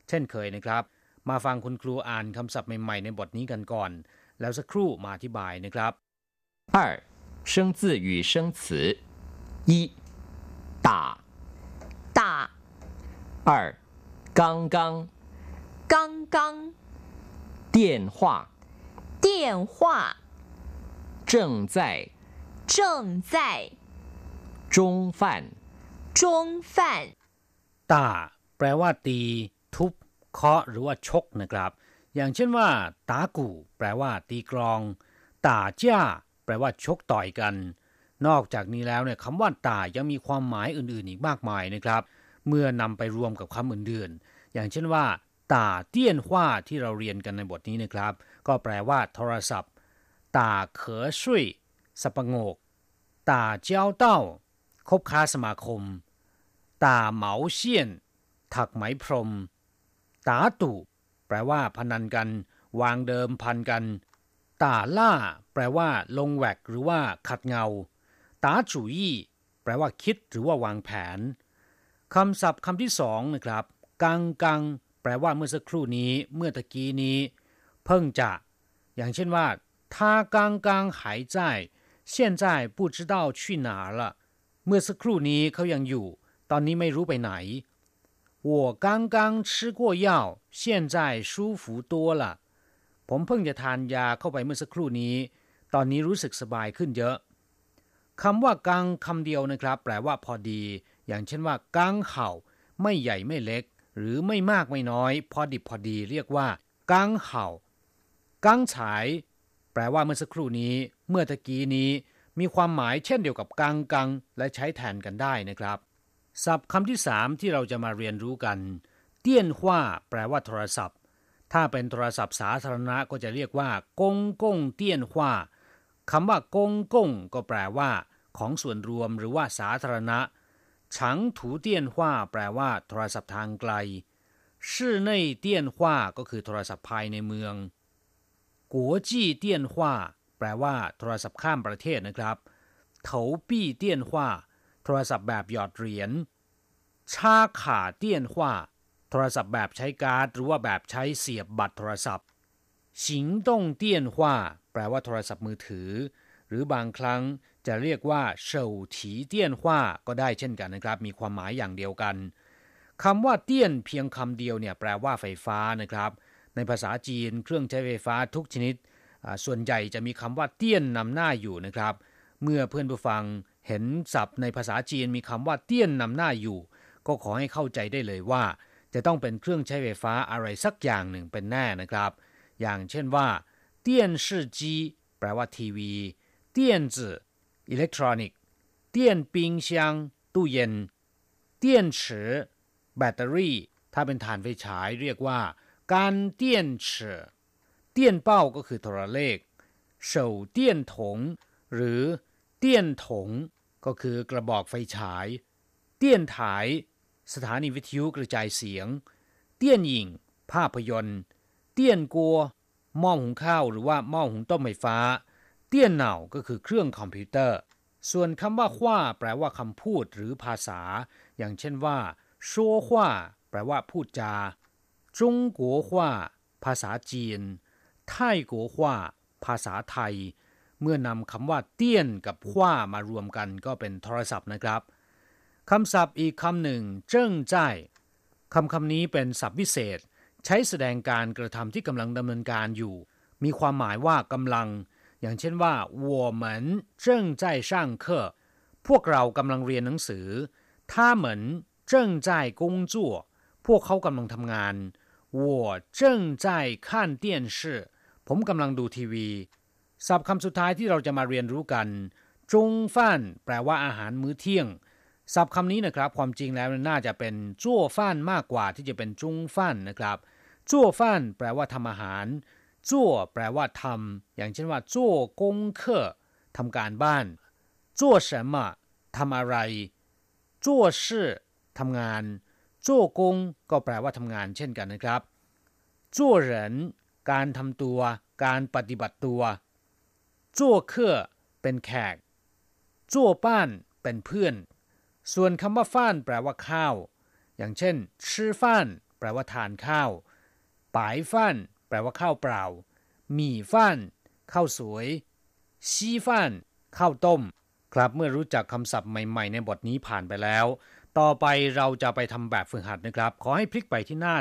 เช่นเคยนะครับมาฟังคุณครูอ่านคำศัพท์ใหม่ๆในบทนี้กันก่อน แล้วสักครู่มาอธิบายนะครับ二生字与生词一打打 二刚刚刚刚电话电话正在正在中饭中饭ตาแปลว่าตี ทุบเคาะหรือว่าชกนะครับ อย่างเช่นว่า ตากูแปลว่า ตีกรอง ตาจ้า แปลว่าชกต่อยกัน นอกจากนี้แล้วเนี่ยคำว่าตายังมีความหมายอื่นๆอีกมากมายนะครับ เมื่อนำไปรวมกับคำอื่นๆ อย่างเช่นว่าตาเตี้ยนว้าที่เราเรียนกันในบทนี้นะครับ ก็แปลว่า โทรศัพท์ตาเขอช่วยสปงกตาเจ้าเต้า คบค้าสมาคม ตาเหมาเซียน ถักไหมพรม ตาตุ แปลว่า พนันกัน วางเดิมพันกัน ตาล่า แปลว่า ลงแหวกหรือว่าขัดเงา ตาจุยี่แปลว่าคิดหรือว่าวางแผน คำศัพท์คำที่สองนะครับ กังกังแปลว่าเมื่อสักครู่นี้ เมื่อตะกี้นี้ เพิ่งจะ อย่างเช่นว่า他刚刚还在现在不知道去哪了เมื่อสักครู่นี้เขายังอยู่ ตอนนี้ไม่รู้ไปไหน我刚刚吃过药现在舒服多了ผมเพิ่งจะทานยาเข้าไปเมื่อสักครู่นี้ ต ตอนนี้รู้สึกสบายขึ้นเยอะคำว่ากังคำเดียวนะครับ แปลว่าพอดี อย่างเช่นว่ากังเห่าไม่ใหญ่ไม่เล็ก หรือไม่มากไม่น้อย พอดิบพอดีเรียกว่ากังเห่ากังฉาย แปลว่าเมื่อสักครู่นี้ เมื่อตะกี้นี้ มีความหมายเช่นเดียวกับกังกัง และใช้แทนกันได้นะครับ ศัพท์คำที่สามที่เราจะมาเรียนรู้กัน เตี้ยนว่าแปลว่าโทรศัพท์ ถ้าเป็นโทรศัพท์สาธารณะก็จะเรียกว่ากงกงเตี้ยนว่าคำว่ากงกงก็แปลว่า ของส่วนรวมหรือว่าสาธารณะ ฉังถูเตียนว่าแปลว่า โทรศัพท์ทางไกลชื่อนเนว่ก็คือโทรศัพท์ภายในเมืองกัวจี้เ话แปลว่า โทรศัพท์ข้ามประเทศนะครับเถาปี้เ话โทรศัพท์แบบหยอดเหรียญชาขาเ话โทรศัพท์แบบใช้การ์ดหรือว่าแบบใช้เสียบบัตรโทรศัพท์สิงต้งเ话แปลว่าโทรศัพท์มือถือ หรือบางครั้ง จะเรียกว่าเฉาถีเตี้ยนหว่าก็ได้เช่นกันนะครับ มีความหมายอย่างเดียวกันคำว่าเตี้ยนเพียงคำเดียวเนี่ยแปลว่าไฟฟ้านะครับ ในภาษาจีนเครื่องใช้ไฟฟ้าทุกชนิด ส่วนใหญ่จะมีคำว่าเตี้ยนนำหน้าอยู่นะครับ เมื่อเพื่อนผู้ฟังเห็นศัพท์ในภาษาจีนมีคำว่าเตี้ยนนำหน้าอยู่ ก็ขอให้เข้าใจได้เลยว่า จะต้องเป็นเครื่องใช้ไฟฟ้าอะไรสักอย่างหนึ่งเป็นแน่นะครับ อย่างเช่นว่า เตี้ยนชื่อจีแปลว่าทีวี เตี้ยนจื่อ อิเล็กทรอนิกส์เตี้ยนปิงเซียงตู้เย็น電池 แบตเตอรี่ ถ้าเป็นถ่านไฟฉายเรียกว่า 乾電池 電報 ก็คือโทรเลข 手電筒 หรือ 電筒 ก็คือกระบอกไฟฉาย 電台 สถานีวิทยุกระจายเสียง 電影 ภาพยนตร์ 電鍋 หม้อหุงข้าวหรือว่าหม้อหุงต้มไฟฟ้า 電腦 ก็คือเครื่องคอมพิวเตอร์ ส่วนคำว่าขว้าแปลว่าคำพูดหรือภาษา อย่างเช่นว่าชัวขว้าแปลว่าพูดจาจงกัวขว้าภาษาจีนไทยกัวขว้าภาษาไทย เมื่อนำคำว่าเตี้ยนกับขว้ามารวมกันก็เป็นโทรศัพท์นะครับคำศัพท์อีกคำหนึ่ง เจิ้งใจคำคำนี้เป็นศัพท์วิเศษ ใช้แสดงการกระทำที่กำลังดำเนินการอยู่ มีความหมายว่ากำลัง อย่างเช่นว่า我们正在上课พวกเรากำลังเรียนหนังสือ他们正在工作พวกเขากำลังทำงาน我正在看电视ผมกำลังดูทีวีศัพท์คำสุดท้ายที่เราจะมาเรียนรู้กันจงฟันแปลว่าอาหารมื้อเที่ยงศัพท์คำนี้นะครับ ความจริงแล้วน่าจะเป็นจั่วฟันมากกว่าที่จะเป็นจุงฟันนะครับจั่วฟันแปลว่าทำอาหาร จั่วแปลว่าทำอย่างเช่นว่าจั่วกงเคอทำการบ้านจั่ว什么ทำอะไรจั่วชื่อทำงานจั่วกงก็แปลว่าทำงานเช่นกันนะครับจั่วเหรินการทำตัว การปฏิบัติตัวจั่วเคอเป็นแขกจั่วป้านเป็นเพื่อน ส่วนคำว่าฟ้านแปลว่าข้าว อย่างเช่นชื่อฟ้านแปลว่าทานข้าวปายฟัน แปลว่าข้าวเปล่าหมี่ฟันข้าวสวยชีฟันข้าวต้ม ครับเมื่อรู้จักคำศัพท์ใหม่ๆ ในบทนี้ผ่านไปแล้ว ต่อไปเราจะไปทำแบบฝึกหัดนะครับ ขอให้พลิกไปที่หน้า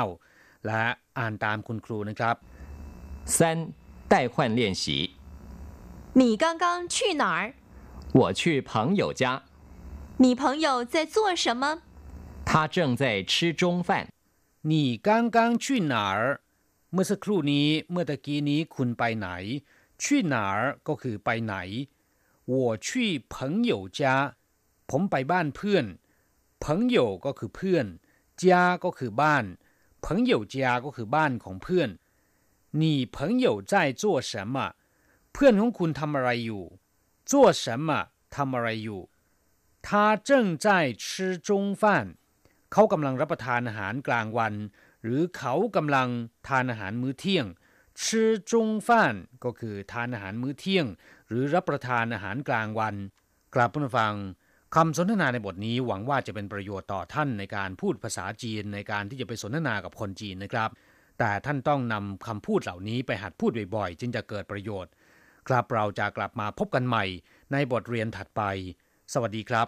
49 และอ่านตามคุณครูนะครับ三代换练习你刚刚去哪儿？我去朋友家你朋友在做什么？他正在吃中饭你刚刚去哪儿 เมื่อสักครู่นี้เมื่อตะกี้นี้คุณไปไหน去哪儿ก็คือไปไหน我去朋友家ผมไปบ้านเพื่อน朋友ก็คือเพื่อน家ก็คือบ้าน朋友家ก็คือบ้านของเพื่อน你朋友在做什么เพื่อนของคุณทำอะไรอยู่做什么ทำอะไรอยู่他正在吃中饭เขากำลังรับประทานอาหารกลางวัน หรือเขากำลังทานอาหารมื้อเที่ยงชื่อจงฟ้านก็คือทานอาหารมื้อเที่ยง หรือรับประทานอาหารกลางวันกลับมาฟังคำสนทนาในบทนี้หวังว่าจะเป็นประโยชน์ต่อท่านในการพูดภาษาจีนในการที่จะไปสนทนากับคนจีนนะครับ แต่ท่านต้องนำคำพูดเหล่านี้ไปหัดพูดบ่อยๆ จึงจะเกิดประโยชน์ ครับเราจะกลับมาพบกันใหม่ในบทเรียนถัดไป สวัสดีครับ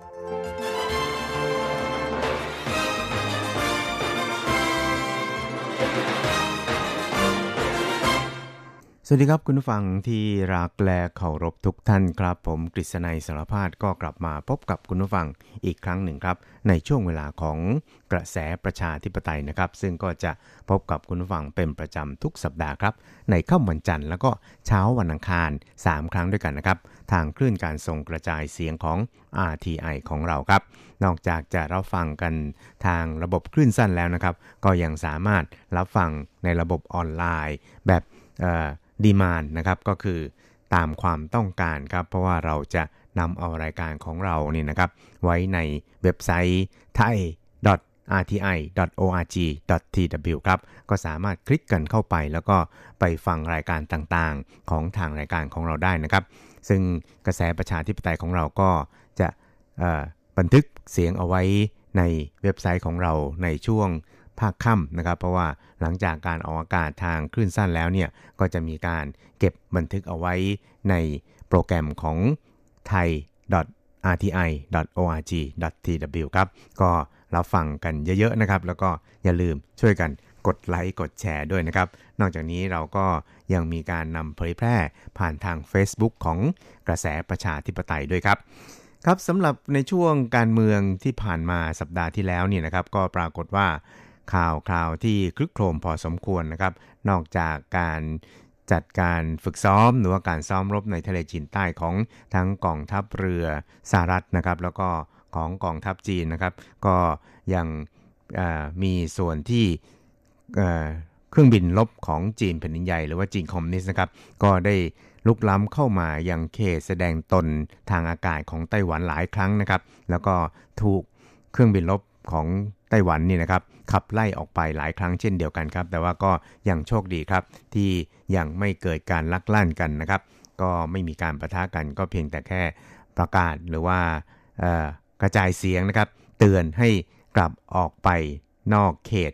สวัสดีครับคุณผู้ฟังที่รักและเคารพทุกท่านครับ ผมกฤษณัยสารพาดก็กลับมาพบกับคุณผู้ฟังอีกครั้งหนึ่งครับ ในช่วงเวลาของกระแสประชาธิปไตยนะครับ ซึ่งก็จะพบกับคุณผู้ฟังเป็นประจำทุกสัปดาห์ครับ ในค่ำวันจันทร์แล้วก็เช้าวันอังคาร 3 ครั้งด้วยกันนะครับ ทางคลื่นการส่งกระจายเสียงของ RTI ของเราครับ นอกจากจะรับฟังกันทางระบบคลื่นสั้นแล้วนะครับ ก็ยังสามารถรับฟังในระบบออนไลน์แบบ ดีมานนะครับก็คือตามความต้องการครับ เพราะว่าเราจะนำเอารายการของเราเนี่นะครับ ไว้ในเว็บไซต์ thai rti.org.tw ครับ ก็สามารถคลิกกันเข้าไป แล้วก็ไปฟังรายการต่างๆ ของทางรายการของเราได้นะครับ ซึ่งกระแสประชาธิปไตยของเราก็จะบันทึกเสียงเอาไว้ในเว็บไซต์ของเราในช่วง ภาคค่ำนะครับ เพราะว่าหลังจากการออกอากาศทางคลื่นสั้นแล้วเนี่ยก็จะมีการเก็บบันทึกเอาไว้ในโปรแกรมของ thai rti.org.tw ครับ ก็รับฟังกันเยอะๆนะครับ แล้วก็อย่าลืมช่วยกันกดไลค์กดแชร์ด้วยนะครับ นอกจากนี้เราก็ยังมีการนำเผยแพร่ผ่านทาง Facebook ของกระแสประชาธิปไตยด้วยครับ ครับสำหรับในช่วงการเมืองที่ผ่านมาสัปดาห์ที่แล้วเนี่ยนะครับ ก็ปรากฏว่า ข่าวคราวที่คลึกโครมพอสมควรนะครับ นอกจากการจัดการฝึกซ้อมหรือว่าการซ้อมรบในทะเลจีนใต้ของทั้งกองทัพเรือสหรัฐนะครับ แล้วก็ของกองทัพจีนนะครับ ก็ยังมีส่วนที่เครื่องบินลบของจีนแผ่นดินใหญ่หรือว่าจีนคอมมิวนิสต์นะครับ ก็ได้ลุกล้ำเข้ามายังเขตแสดงตนทางอากาศของไต้หวันหลายครั้งนะครับ แล้วก็ถูกเครื่องบินลบของไต้หวันนี่นะครับ ขับไล่ออกไปหลายครั้งเช่นเดียวกันครับ แต่ว่าก็ยังโชคดีครับ ที่ยังไม่เกิดการลักลั่นกันนะครับ ก็ไม่มีการประทะกันก็เพียงแต่แค่ประกาศหรือว่ากระจายเสียงนะครับ เตือนให้กลับออกไปนอกเขต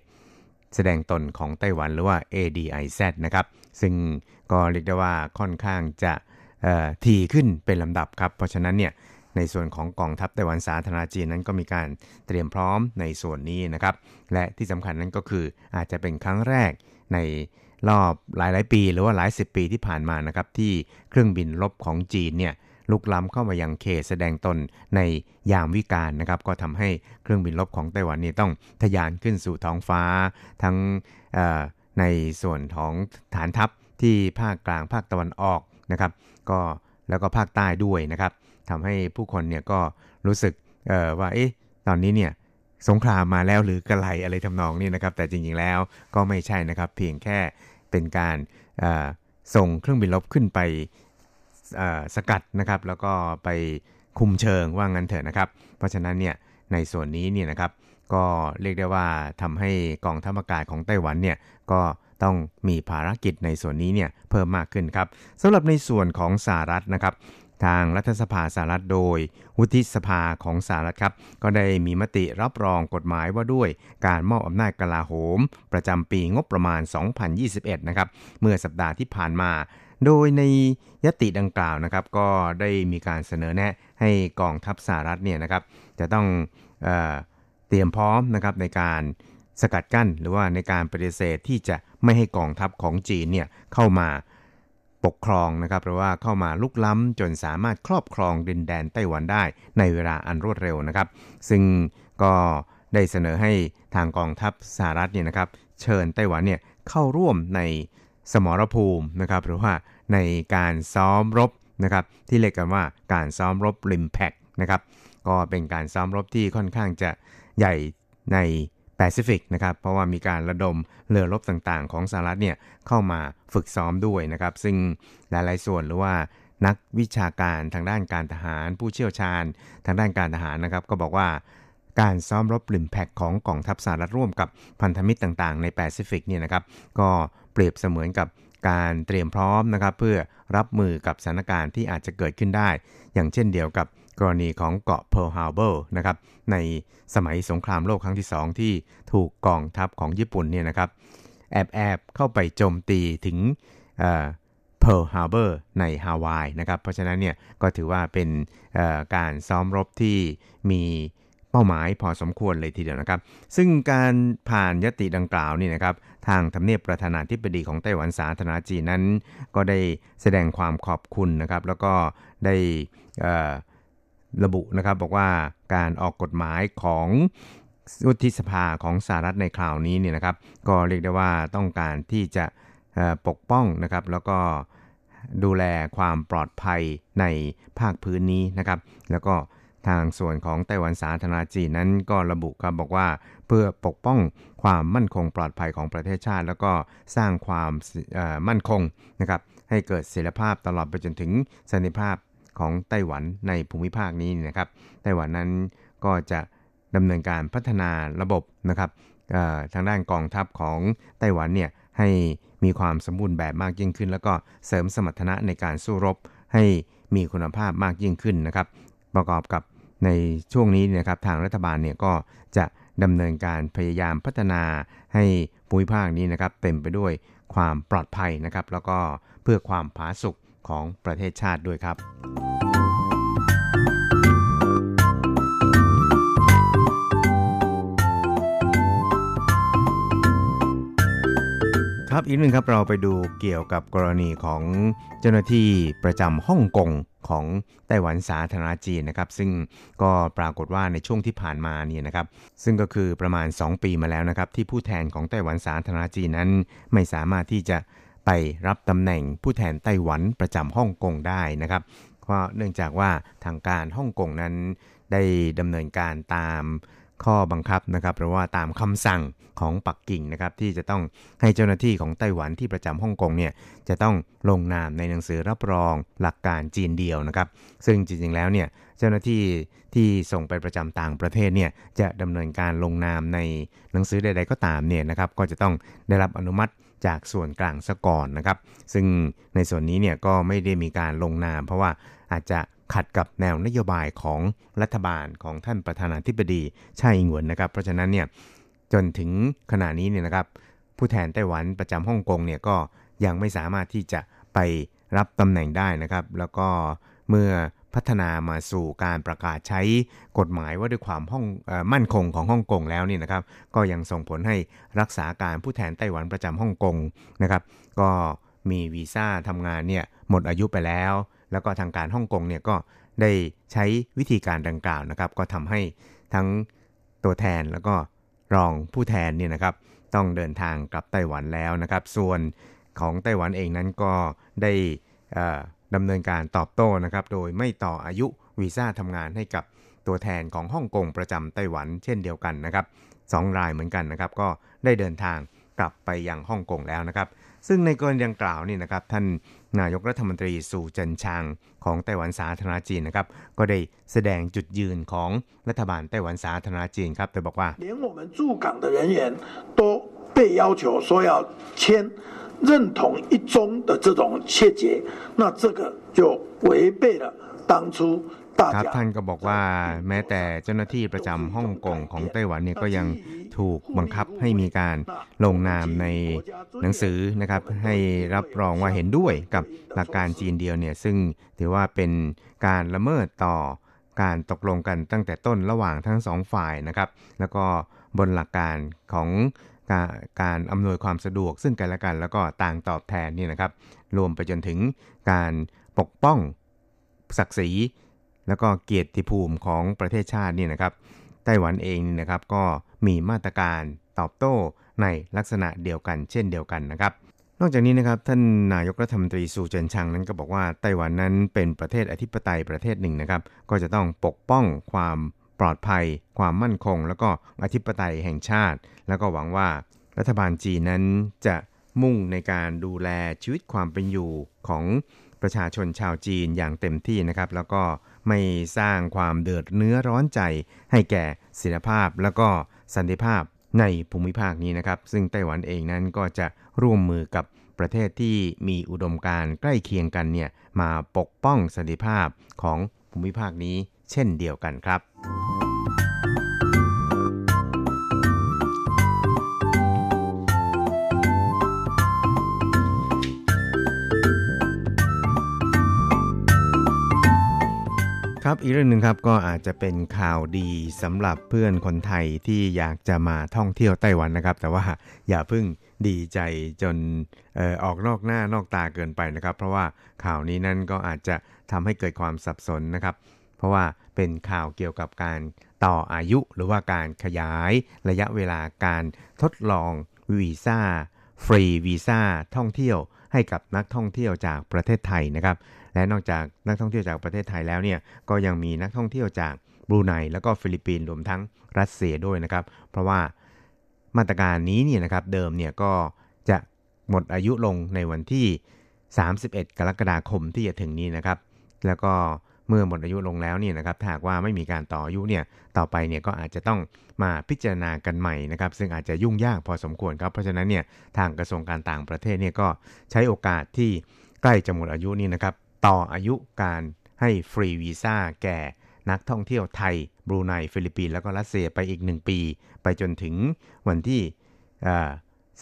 แสดงตนของไต้หวันหรือว่า ADIZ นะครับ ซึ่งก็เรียกได้ว่าค่อนข้างจะทีขึ้นเป็นลำดับครับ เพราะฉะนั้นเนี่ย ในส่วนของกองทัพไต้หวันสาธารณจีนนั้นก็มีการเตรียมพร้อมในส่วนนี้นะครับ และที่สำคัญนั้นก็คืออาจจะเป็นครั้งแรกในรอบหลายหลายปี หรือว่าหลายสิบปีที่ผ่านมานะครับที่เครื่องบินลบของจีนเนี่ยลุกล้ำเข้ามายังเขตแสดงตนในยามวิกาลนะครับ ก็ทำให้เครื่องบินลบของไต้หวันนี่ต้องทะยานขึ้นสู่ท้องฟ้า ทั้งในส่วนของฐานทัพที่ภาคกลางภาคตะวันออกนะครับ ก็แล้วก็ภาคใต้ด้วยนะครับ ทำให้ผู้คนเนี่ยก็รู้สึกว่าเอ๊ะตอนนี้เนี่ยสงครามมาแล้วหรือกระไรอะไรทำนองนี้นะครับ แต่จริงๆแล้วก็ไม่ใช่นะครับ เพียงแค่เป็นการส่งเครื่องบินลบขึ้นไปสกัดนะครับ แล้วก็ไปคุมเชิงว่างั้นเถอะนะครับ เพราะฉะนั้นเนี่ยในส่วนนี้เนี่ยนะครับ ก็เรียกได้ว่าทำให้กองทัพอากาศของไต้หวันเนี่ยก็ต้องมีภารกิจในส่วนนี้เนี่ยเพิ่มมากขึ้นครับสำหรับในส่วนของสหรัฐนะครับ ทางรัฐสภาสหรัฐโดย วุฒิสภาของสหรัฐครับ ก็ได้มีมติรับรองกฎหมายว่าด้วยการมอบอำนาจกลาโหม ประจำปีงบประมาณ 2021 นะครับ เมื่อสัปดาห์ที่ผ่านมา โดยในยติดังกล่าวนะครับ ก็ได้มีการเสนอแนะให้กองทัพสหรัฐเนี่ยนะครับ จะต้องเอเตรียมพร้อมนะครับในการสกัดกั้นหรือว่าในการปฏิเสธที่จะไม่ให้กองทัพของจีนเนี่ยเข้ามา ปกครองนะครับเพราะว่าเข้ามาลุกล้ำจนสามารถครอบครองดินแดนไต้หวันได้ในเวลาอันรวดเร็วนะครับ ซึ่งก็ได้เสนอให้ทางกองทัพสหรัฐเนี่ยนะครับเชิญไต้หวันเนี่ยเข้าร่วมในสมรภูมินะครับหรือว่าในการซ้อมรบนะครับที่เรียกกันว่าการซ้อมรบ RIMPAC นะครับก็เป็นการซ้อมรบที่ค่อนข้างจะใหญ่ใน แปซิฟิกนะครับ เพราะว่ามีการระดมเรือรบต่างๆ ของสหรัฐเนี่ยเข้ามาฝึกซ้อมด้วยนะครับ ซึ่งหลายๆส่วนหรือว่านักวิชาการทางด้านการทหาร ผู้เชี่ยวชาญ ทางด้านการทหารนะครับ ก็บอกว่าการซ้อมรบ RIMPAC ของกองทัพสหรัฐร่วมกับพันธมิตรต่างๆ ในแปซิฟิกเนี่ยนะครับ ก็เปรียบเสมือนกับการเตรียมพร้อมนะครับ เพื่อรับมือกับสถานการณ์ที่อาจจะเกิดขึ้นได้ อย่างเช่นเดียวกับ กรณีของเกาะเพิร์ลฮาร์เบอร์นะครับในสมัยสงครามโลกครั้งที่ 2 ที่ถูกกองทัพของญี่ปุ่นเนี่ยนะครับแอบแอบเข้าไปโจมตีถึงเพิร์ลฮาร์เบอร์ในฮาวายนะครับเพราะฉะนั้นเนี่ยก็ถือว่าเป็นการซ้อมรบที่มีเป้าหมายพอสมควรเลยทีเดียวนะครับ ซึ่งการผ่านยติดังกล่าวนี่นะครับ ทางทำเนียบประธานาธิบดีของไต้หวันสาธารณจีนนั้น ก็ได้แสดงความขอบคุณนะครับ แล้วก็ได้ ระบุนะครับบอกว่าการออกกฎหมายของวุฒิสภาของสหรัฐในคราวนี้เนี่ยนะครับ ก็เรียกได้ว่าต้องการที่จะปกป้องนะครับ แล้วก็ดูแลความปลอดภัยในภาคพื้นนี้นะครับ แล้วก็ทางส่วนของไต้หวันสาธารณจีนนั้นก็ระบุครับบอกว่าเพื่อปกป้องความมั่นคงปลอดภัยของประเทศชาติ แล้วก็สร้างความมั่นคงนะครับให้เกิดเสรีภาพตลอดไปจนถึงสันติภาพ ของไต้หวันในภูมิภาคนี้นะครับไต้หวันนั้นก็จะดำเนินการพัฒนาระบบนะครับทางด้านกองทัพของไต้หวันเนี่ยให้มีความสมบูรณ์แบบมากยิ่งขึ้น แล้วก็เสริมสมรรถนะในการสู้รบให้มีคุณภาพมากยิ่งขึ้นนะครับ ประกอบกับในช่วงนี้นะครับทางรัฐบาลเนี่ยก็จะดำเนินการพยายามพัฒนาให้ภูมิภาคนี้นะครับเต็มไปด้วยความปลอดภัยนะครับ แล้วก็เพื่อความผาสุก ของประเทศชาติด้วยครับครับอีกหนึ่งครับเราไปดูเกี่ยวกับกรณีของเจ้าหน้าที่ประจำฮ่องกงของไต้หวันสาธารณจีนนะครับ ซึ่งก็ปรากฏว่าในช่วงที่ผ่านมาเนี่ยนะครับ ซึ่งก็คือประมาณ 2 ปีมาแล้วนะครับ ที่ผู้แทนของไต้หวันสาธารณจีนนั้น ไม่สามารถที่จะ ไปรับตำแหน่งผู้แทนไต้หวันประจำฮ่องกงได้นะครับ เพราะเนื่องจากว่าทางการฮ่องกงนั้นได้ดำเนินการตามข้อบังคับนะครับหรือว่าตามคำสั่งของปักกิ่งนะครับที่จะต้องให้เจ้าหน้าที่ของไต้หวันที่ประจำฮ่องกงเนี่ยจะต้องลงนามในหนังสือรับรองหลักการจีนเดียวนะครับ ซึ่งจริงๆแล้วเนี่ยเจ้าหน้าที่ที่ส่งไปประจำต่างประเทศเนี่ยจะดำเนินการลงนามในหนังสือใด ๆ ก็ตามเนี่ยนะครับ ก็จะต้องได้รับอนุมัติ จากส่วนกลางซะก่อนนะครับ ซึ่งในส่วนนี้เนี่ยก็ไม่ได้มีการลงนาม เพราะว่าอาจจะขัดกับแนวนโยบายของรัฐบาลของท่านประธานาธิบดีชาอิงหวนนะครับ เพราะฉะนั้นเนี่ยจนถึงขณะนี้เนี่ยนะครับ ผู้แทนไต้หวันประจำฮ่องกงเนี่ยก็ยังไม่สามารถที่จะไปรับตำแหน่งได้นะครับ แล้วก็เมื่อ พัฒนามาสู่การประกาศใช้กฎหมายว่าด้วยความห้องมั่นคงของฮ่องกงแล้วนี่นะครับ ก็ยังส่งผลให้รักษาการผู้แทนไต้หวันประจำฮ่องกงนะครับ ก็มีวีซ่าทำงานเนี่ยหมดอายุไปแล้ว แล้วก็ทางการฮ่องกงเนี่ยก็ได้ใช้วิธีการดังกล่าวนะครับ ก็ทำให้ทั้งตัวแทนแล้วก็รองผู้แทนเนี่ยนะครับ ต้องเดินทางกลับไต้หวันแล้วนะครับ ส่วนของไต้หวันเองนั้นก็ได้ ดำเนินการตอบโต้นะครับ โดยไม่ต่ออายุวีซ่าทำงานให้กับตัวแทนของฮ่องกงประจำไต้หวัน เช่นเดียวกันนะครับสองรายเหมือนกันนะครับ ก็ได้เดินทางกลับไปยังฮ่องกงแล้วนะครับ ซึ่งในกรณีดังกล่าวนี่นะครับ ท่านนายกรัฐมนตรีสู่เจินชางของไต้หวันสาธารณจีนนะครับ ก็ได้แสดงจุดยืนของรัฐบาลไต้หวันสาธารณจีนครับโดยบอกว่า连我们驻港的人员都被要求说要签 认同一中的这种切结，那这个就违背了当初ครับท่านก็บอกว่าแม้แต่เจ้าหน้าที่ประจำฮ่องกงของไต้หวันเนี่ยก็ยังถูกบังคับให้มีการลงนามในหนังสือนะครับ ให้รับรองว่าเห็นด้วยกับหลักการจีนเดียวเนี่ยซึ่งถือว่าเป็นการละเมิดต่อการตกลงกันตั้งแต่ต้นระหว่างทั้งสองฝ่ายนะครับ แล้วก็บนหลักการของ การอำนวยความสะดวกซึ่งกันและกัน แล้วก็ต่างตอบแทนนี่นะครับ รวมไปจนถึงการปกป้องศักดิ์ศรี แล้วก็เกียรติภูมิของประเทศชาตินี่นะครับ ไต้หวันเองนะครับก็มีมาตรการตอบโต้ในลักษณะเดียวกัน เช่นเดียวกันนะครับ นอกจากนี้นะครับท่านนายกรัฐมนตรีสูเจินชังนั้นก็บอกว่าไต้หวันนั้นเป็นประเทศอธิปไตยประเทศหนึ่งนะครับ ก็จะต้องปกป้องความปลอดภัย ความมั่นคง แล้วก็อธิปไตยแห่งชาติ แล้วก็หวังว่ารัฐบาลจีนนั้นจะมุ่งในการดูแลชีวิตความเป็นอยู่ของประชาชนชาวจีนอย่างเต็มที่นะครับ แล้วก็ไม่สร้างความเดือดเนื้อร้อนใจ ให้แก่ศิลภาพแล้วก็สันติภาพในภูมิภาคนี้นะครับ ซึ่งไต้หวันเองนั้นก็จะร่วมมือกับประเทศที่มีอุดมการใกล้เคียงกันเนี่ยมาปกป้องสันติภาพของภูมิภาคนี้เช่นเดียวกันครับ ครับอีกเรื่องหนึ่งครับก็อาจจะเป็นข่าวดีสำหรับเพื่อนคนไทยที่อยากจะมาท่องเที่ยวไต้หวันนะครับ แต่ว่าอย่าเพิ่งดีใจจนออออกนอกหน้านอกตาเกินไปนะครับ เพราะว่าข่าวนี้นั้นก็อาจจะทำให้เกิดความสับสนนะครับ เพราะว่าเป็นข่าวเกี่ยวกับการต่ออายุหรือว่าการขยายระยะเวลาการทดลองวีซ่าฟรีวีซ่าท่องเที่ยวให้กับนักท่องเที่ยวจากประเทศไทยนะครับ และนอกจากนักท่องเที่ยวจากประเทศไทยแล้วเนี่ยก็ยังมีนักท่องเที่ยวจากบรูไนแล้วก็ฟิลิปปินส์รวมทั้งรัสเซียด้วยนะครับ เพราะว่ามาตรการนี้เนี่ยนะครับเดิมเนี่ยก็จะหมดอายุลงในวันที่ 31 กรกฎาคมที่จะถึงนี้นะครับ แล้วก็ เมื่อหมดอายุลงแล้วเนี่ยนะครับหากว่าไม่มีการต่ออายุเนี่ยต่อไปเนี่ยก็อาจจะต้องมาพิจารณากันใหม่นะครับ ซึ่งอาจจะยุ่งยากพอสมควรครับเพราะฉะนั้นเนี่ยทางกระทรวงการต่างประเทศเนี่ยก็ใช้โอกาสที่ใกล้จะหมดอายุนี้นะครับต่ออายุการให้ฟรีวีซ่าแก่นักท่องเที่ยวไทยบรูไนฟิลิปปินส์แล้วก็รัสเซียไปอีก 1 ปี ไปจนถึงวันที่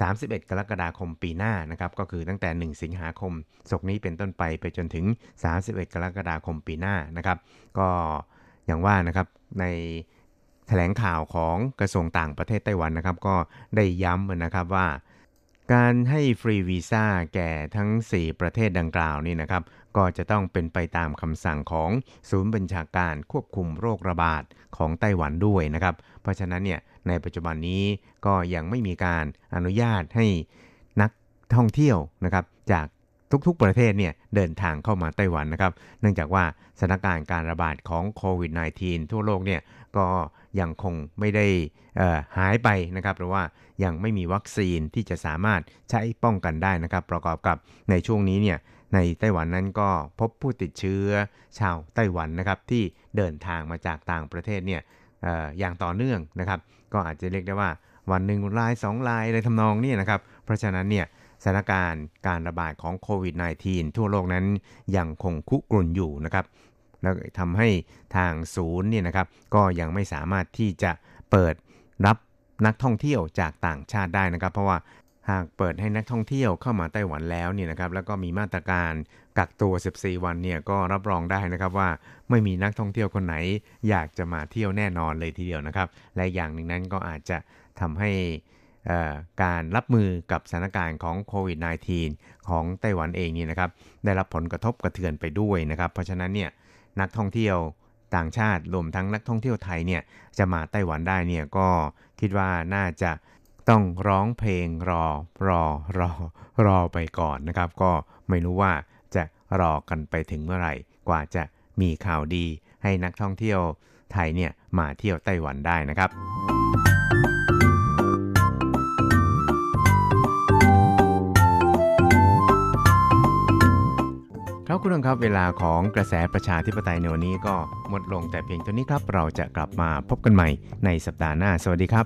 31 กรกฎาคมปีหน้านะครับก็คือตั้งแต่ 1 สิงหาคมศกนี้เป็นต้นไปไปจนถึง 31 กรกฎาคมปีหน้านะครับ ก็อย่างว่านะครับในแถลงข่าวของกระทรวงต่างประเทศไต้หวันนะครับ ก็ได้ย้ำนะครับว่า การให้ฟรีวีซ่าแก่ทั้ง 4 ประเทศดังกล่าวนี่นะครับ ก็จะต้องเป็นไปตามคำสั่งของศูนย์บัญชาการควบคุมโรคระบาดของไต้หวันด้วยนะครับ เพราะฉะนั้นเนี่ย ในปัจจุบันนี้ก็ยังไม่มีการอนุญาตให้นักท่องเที่ยวนะครับจากทุกๆ ประเทศเนี่ยเดินทางเข้ามาไต้หวันนะครับ เนื่องจากว่าสถานการณ์การระบาดของโควิด -19 ทั่วโลกเนี่ยก็ยังคงไม่ได้หายไปนะครับหรือว่ายังไม่มีวัคซีนที่จะสามารถใช้ป้องกันได้นะครับ ประกอบกับในช่วงนี้เนี่ยในไต้หวันนั้นก็พบผู้ติดเชื้อชาวไต้หวันนะครับที่เดินทางมาจากต่างประเทศเนี่ยออย่างต่อเนื่องนะครับ ก็อาจจะเรียกได้ว่าวันหนึ่งรายสองรายอะไรทำนองนี้นะครับ เพราะฉะนั้นเนี่ยสถานการณ์การระบาดของโควิด -19 ทั่วโลกนั้นยังคงคุกรุ่นอยู่นะครับแล้วทำให้ทางศูนย์เนี่ยนะครับ ก็ยังไม่สามารถที่จะเปิดรับนักท่องเที่ยวจากต่างชาติได้นะครับ เพราะว่า หากเปิดให้นักท่องเที่ยวเข้ามาไต้หวันแล้วเนี่ยนะครับแล้วก็มีมาตรการกักตัว 14 วันเนี่ยก็รับรองได้นะครับว่าไม่มีนักท่องเที่ยวคนไหน อยากจะมาเที่ยวแน่นอนเลยทีเดียวนะครับ และอย่างหนึ่งนั้นก็อาจจะทำให้การรับมือกับสถานการณ์ของโควิด -19 ของไต้หวันเองนี่นะครับได้รับผลกระทบกระเทือนไปด้วยนะครับ เพราะฉะนั้นเนี่ยนักท่องเที่ยวต่างชาติรวมทั้งนักท่องเที่ยวไทยเนี่ยจะมาไต้หวันได้เนี่ยก็คิดว่าน่าจะ ต้องร้องเพลงรอรอรอรอไปก่อนนะครับ ก็ไม่รู้ว่าจะรอกันไปถึงเมื่อไหร่ กว่าจะมีข่าวดีให้นักท่องเที่ยวไทยเนี่ยมาเที่ยวไต้หวันได้นะครับ ครับคุณผู้ชมครับเวลาของกระแสประชาธิปไตยในวันนี้ก็หมดลงแต่เพียงเท่านี้ครับ เราจะกลับมาพบกันใหม่ในสัปดาห์หน้า สวัสดีครับ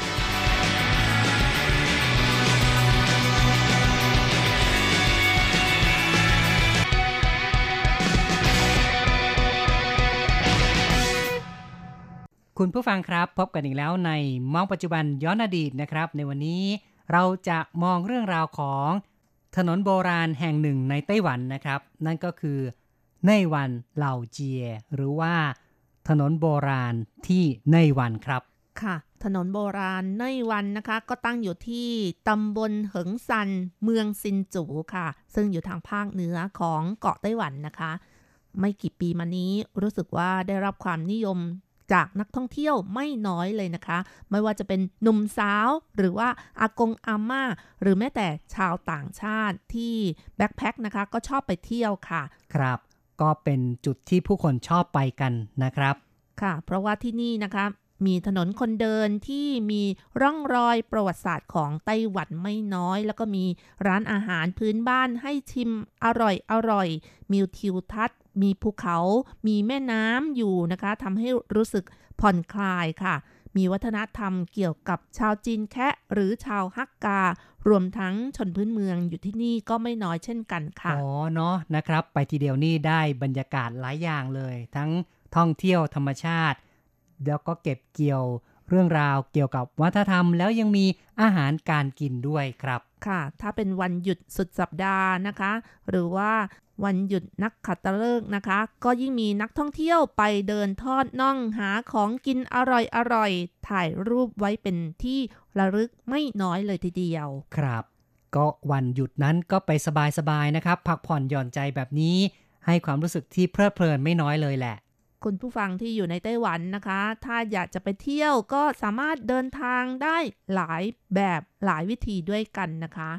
คุณผู้ฟังครับ พบกันอีกแล้วในมองปัจจุบันย้อนอดีตนะครับ ในวันนี้เราจะมองเรื่องราวของถนนโบราณแห่งหนึ่งในไต้หวันนะครับ นั่นก็คือในวันเหล่าเจีย หรือว่า ถนนโบราณที่ในวันครับค่ะ ถนนโบราณในวันนะคะ ก็ตั้งอยู่ที่ตำบลเหิงซัน เมืองซินจูค่ะ ซึ่งอยู่ทางภาคเหนือของเกาะไต้หวันนะคะ ไม่กี่ปีมานี้รู้สึกว่าได้รับความนิยม จากนักท่องเที่ยวไม่น้อยเลยนะคะ ไม่ว่าจะเป็นหนุ่มสาว หรือว่าอากงอาม่า หรือแม้แต่ชาวต่างชาติที่แบ็คแพคนะคะก็ชอบไปเที่ยวค่ะ ครับ ก็เป็นจุดที่ผู้คนชอบไปกันนะครับ ค่ะ เพราะว่าที่นี่นะคะมีถนนคนเดินที่มีร่องรอยประวัติศาสตร์ของไต้หวันไม่น้อย แล้วก็มีร้านอาหารพื้นบ้านให้ชิมอร่อยอร่อย มีทิวทัศน์ มีภูเขา มีแม่น้ำอยู่นะคะทำให้รู้สึกผ่อนคลายค่ะ มีวัฒนธรรมเกี่ยวกับชาวจีนแคะหรือชาวฮักการวมทั้งชนพื้นเมืองอยู่ที่นี่ก็ไม่น้อยเช่นกันค่ะ อ๋อเนาะนะครับ ไปทีเดียวนี่ได้บรรยากาศหลายอย่างเลย ทั้งท่องเที่ยวธรรมชาติ แล้วก็เก็บเกี่ยวเรื่องราวเกี่ยวกับวัฒนธรรม แล้วยังมีอาหารการกินด้วยครับ ค่ะ ถ้าเป็นวันหยุดสุดสัปดาห์นะคะ หรือว่า วันหยุดนักขัตฤกษ์นะคะ ก็ยิ่งมีนักท่องเที่ยวไปเดินทอดน่องหาของกินอร่อยอร่อยถ่ายรูปไว้เป็นที่ระลึกไม่น้อยเลยทีเดียว ครับ ก็วันหยุดนั้นก็ไปสบายๆนะครับ พักผ่อนหย่อนใจแบบนี้ ให้ความรู้สึกที่เพลิดเพลินไม่น้อยเลยแหละคุณผู้ฟังที่อยู่ในไต้หวันนะคะ ถ้าอยากจะไปเที่ยวก็สามารถเดินทางได้หลายแบบหลายวิธีด้วยกันนะคะ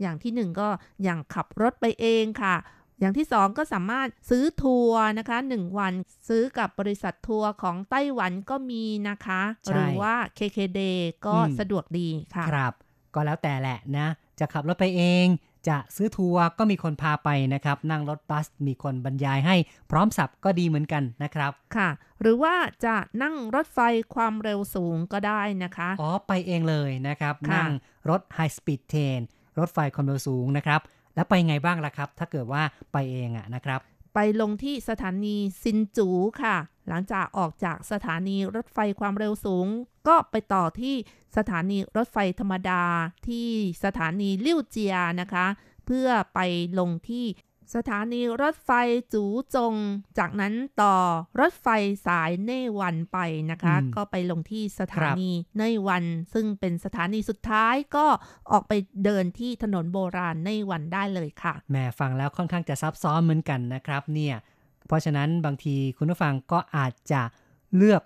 อย่างที่หนึ่งก็อย่างขับรถไปเองค่ะ อย่างที่สองก็สามารถซื้อทัวร์นะคะหนึ่งวันซื้อกับบริษัททัวร์ของไต้หวันก็มีนะคะใช่หรือว่า KKD ก็อืมสะดวกดีค่ะครับ ก็แล้วแต่แหละนะ จะขับรถไปเอง จะซื้อทัวร์ก็มีคนพาไปนะครับ นั่งรถบัสมีคนบรรยายให้พร้อมสับก็ดีเหมือนกันนะครับค่ะ หรือว่าจะนั่งรถไฟความเร็วสูงก็ได้นะคะอ๋อไปเองเลยนะครับค่ะนั่งรถ High Speed Train รถไฟความเร็วสูงนะครับ แล้วไปไงบ้างล่ะครับ ถ้าเกิดว่าไปเองอะนะครับ ไปลงที่สถานีซินจูค่ะ หลังจากออกจากสถานีรถไฟความเร็วสูง ก็ไปต่อที่สถานีรถไฟธรรมดาที่สถานีลิ่วเจียนะคะ เพื่อไปลงที่ สถานีรถไฟจูจง จากนั้นต่อรถไฟสายเน่วันไปนะคะอืมก็ไปลงที่สถาครับนีเน่วัน ซึ่งเป็นสถานีสุดท้ายก็ออกไปเดินที่ถนนโบราณเน่วันได้เลยค่ะแหม่ฟังแล้วค่อนข้างจะซับซ้อนเหมือนกันนะครับ เนี่ย เพราะฉะนั้นบางทีคุณผู้ฟังก็อาจจะเลือก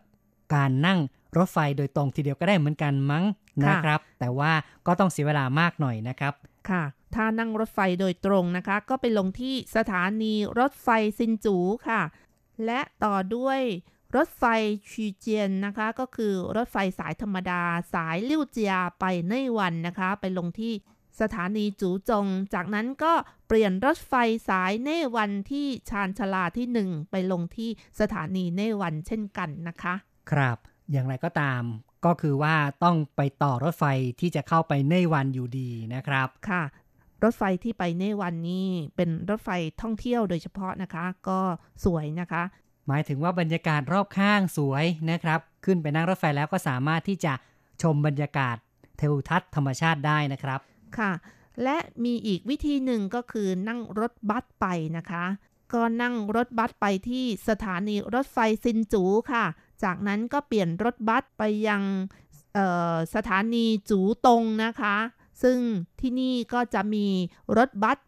การนั่งรถไฟโดยตรงทีเดียวก็ได้เหมือนกันมั้งค่ะนะครับ แต่ว่าก็ต้องเสียเวลามากหน่อยนะครับ ค่ะ ถ้านั่งรถไฟโดยตรงนะคะ ก็ไปลงที่สถานีรถไฟซินจูค่ะ และต่อด้วยรถไฟชีเจียนนะคะ ก็คือรถไฟสายธรรมดาสายลิ่วเจียไปเน่วันนะคะ ไปลงที่สถานีจูจง จากนั้นก็เปลี่ยนรถไฟสายเน่วันที่ชานชลาที่หนึ่งไปลงที่สถานีเน่วันเช่นกันนะคะ ครับ อย่างไรก็ตาม ก็คือว่าต้องไปต่อรถไฟที่จะเข้าไปในวันอยู่ดีนะครับค่ะ รถไฟที่ไปเน่วันนี้เป็นรถไฟท่องเที่ยวโดยเฉพาะนะคะ ก็สวยนะคะ หมายถึงว่าบรรยากาศรอบข้างสวยนะครับ ขึ้นไปนั่งรถไฟแล้วก็สามารถที่จะชมบรรยากาศเทวทัศน์ธรรมชาติได้นะครับค่ะ และมีอีกวิธีหนึ่งก็คือนั่งรถบัสไปนะคะ ก็นั่งรถบัสไปที่สถานีรถไฟซินจูค่ะ จากนั้นก็เปลี่ยนรถบัสไปยังสถานีจูตงนะคะ ซึ่งที่นี่ก็จะมีรถบัส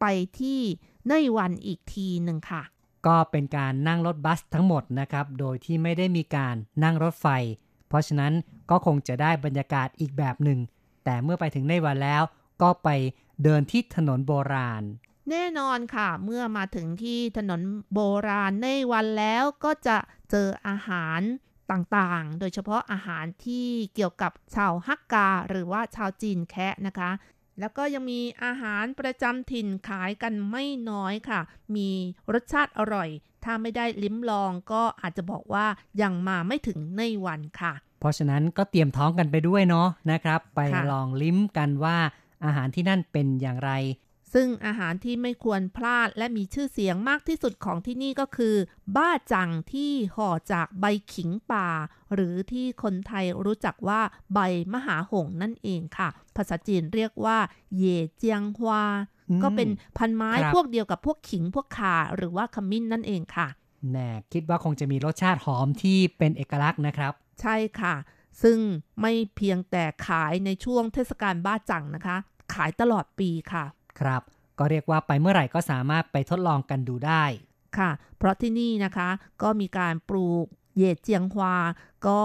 ไปที่เนยวันอีกทีหนึ่งค่ะ ก็เป็นการนั่งรถบัสทั้งหมดนะครับ โดยที่ไม่ได้มีการนั่งรถไฟ เพราะฉะนั้นก็คงจะได้บรรยากาศอีกแบบหนึ่ง แต่เมื่อไปถึงในวันแล้วก็ไปเดินที่ถนนโบราณ แน่นอนค่ะ เมื่อมาถึงที่ถนนโบราณในวันแล้วก็จะเจออาหารต่างๆ โดยเฉพาะอาหารที่เกี่ยวกับชาวฮักกา หรือว่าชาวจีนแคะนะคะ แล้วก็ยังมีอาหารประจำถิ่นขายกันไม่น้อยค่ะ มีรสชาติอร่อย ถ้าไม่ได้ลิ้มลองก็อาจจะบอกว่ายังมาไม่ถึงในวันค่ะ เพราะฉะนั้นก็เตรียมท้องกันไปด้วยเนาะนะครับ ไปลองลิ้มกันว่าอาหารที่นั่นเป็นอย่างไร ซึ่งอาหารที่ไม่ควรพลาดและมีชื่อเสียงมากที่สุดของที่นี่ก็คือ บ้าจังที่ห่อจากใบขิงป่า หรือที่คนไทยรู้จักว่าใบมหาหงส์นั่นเองค่ะ ภาษาจีนเรียกว่า เยเจียงฮวาอืมก็เป็นพันไม้ครับพวกเดียวกับพวกขิงพวกข่าหรือว่าขมิ้นนั่นเองค่ะแน่คิดว่าคงจะมีรสชาติหอมที่เป็นเอกลักษณ์นะครับ ใช่ค่ะ ซึ่งไม่เพียงแต่ขายในช่วงเทศกาลบ้าจังนะคะ ขายตลอดปีค่ะ ครับ ก็เรียกว่าไปเมื่อไหร่ก็สามารถไปทดลองกันดูได้ค่ะ เพราะที่นี่นะคะก็มีการปลูกเหยดเจียงฮวา ก็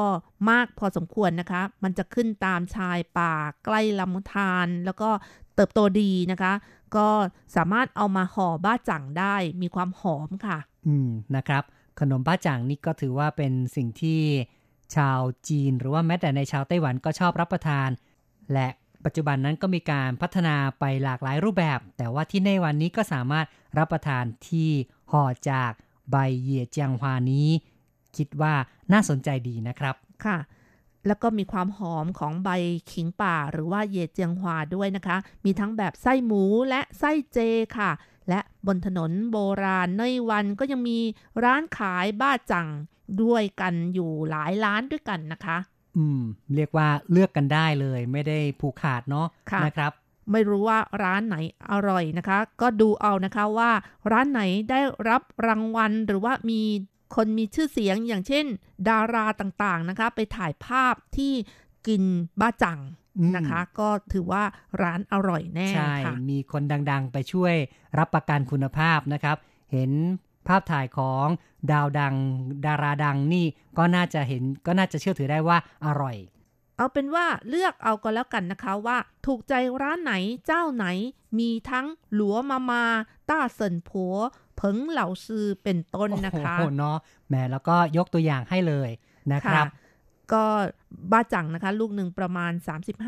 มากพอสมควรนะคะ มันจะขึ้นตามชายป่าใกล้ลำธารแล้วก็เติบโตดีนะคะ ก็สามารถเอามาห่อบ้าจังได้มีความหอมค่ะ อืมนะครับ ขนมบ้าจ่างนี่ก็ถือว่าเป็นสิ่งที่ชาวจีนหรือว่าแม้แต่ในชาวไต้หวันก็ชอบรับประทาน และ ปัจจุบันนั้นก็มีการพัฒนาไปหลากหลายรูปแบบ แต่ว่าที่ในวันนี้ก็สามารถรับประทานที่ห่อจากใบเหยียเจียงฮวานี้ คิดว่าน่าสนใจดีนะครับค่ะแล้วก็มีความหอมของใบขิงป่าหรือว่าเยเจียงฮวาด้วยนะคะ มีทั้งแบบไส้หมูและไส้เจค่ะ และบนถนนโบราณในวันก็ยังมีร้านขายบ้าจังด้วยกันอยู่หลายร้านด้วยกันนะคะ อืม เรียกว่าเลือกกันได้เลย ไม่ได้ผูกขาดเนาะค่ะนะครับ ไม่รู้ว่าร้านไหนอร่อยนะคะ ก็ดูเอานะคะว่าร้านไหนได้รับรางวัลหรือว่ามีคนมีชื่อเสียงอย่างเช่น ดาราต่างๆนะคะ ไปถ่ายภาพที่กินบ้าจังอืมนะคะ ก็ถือว่าร้านอร่อยแน่ใช่ค่ะมีคนดังๆ ไปช่วยรับประกันคุณภาพนะครับ เห็นภาพถ่ายของ ดาวดัง ดาราดังนี่ก็น่าจะเห็นก็น่าจะเชื่อถือได้ว่าอร่อย เอาเป็นว่าเลือกเอาก็แล้วกันนะคะว่า ถูกใจร้านไหนเจ้าไหน มีทั้งหลัวมามา ต้าเซินผัวเผิงเหล่าซือเป็นต้นนะคะโอ้โหเนาะแหมแล้วก็ยกตัวอย่างให้เลยนะครับ ก็บ้าจังนะคะ ลูกหนึ่งประมาณ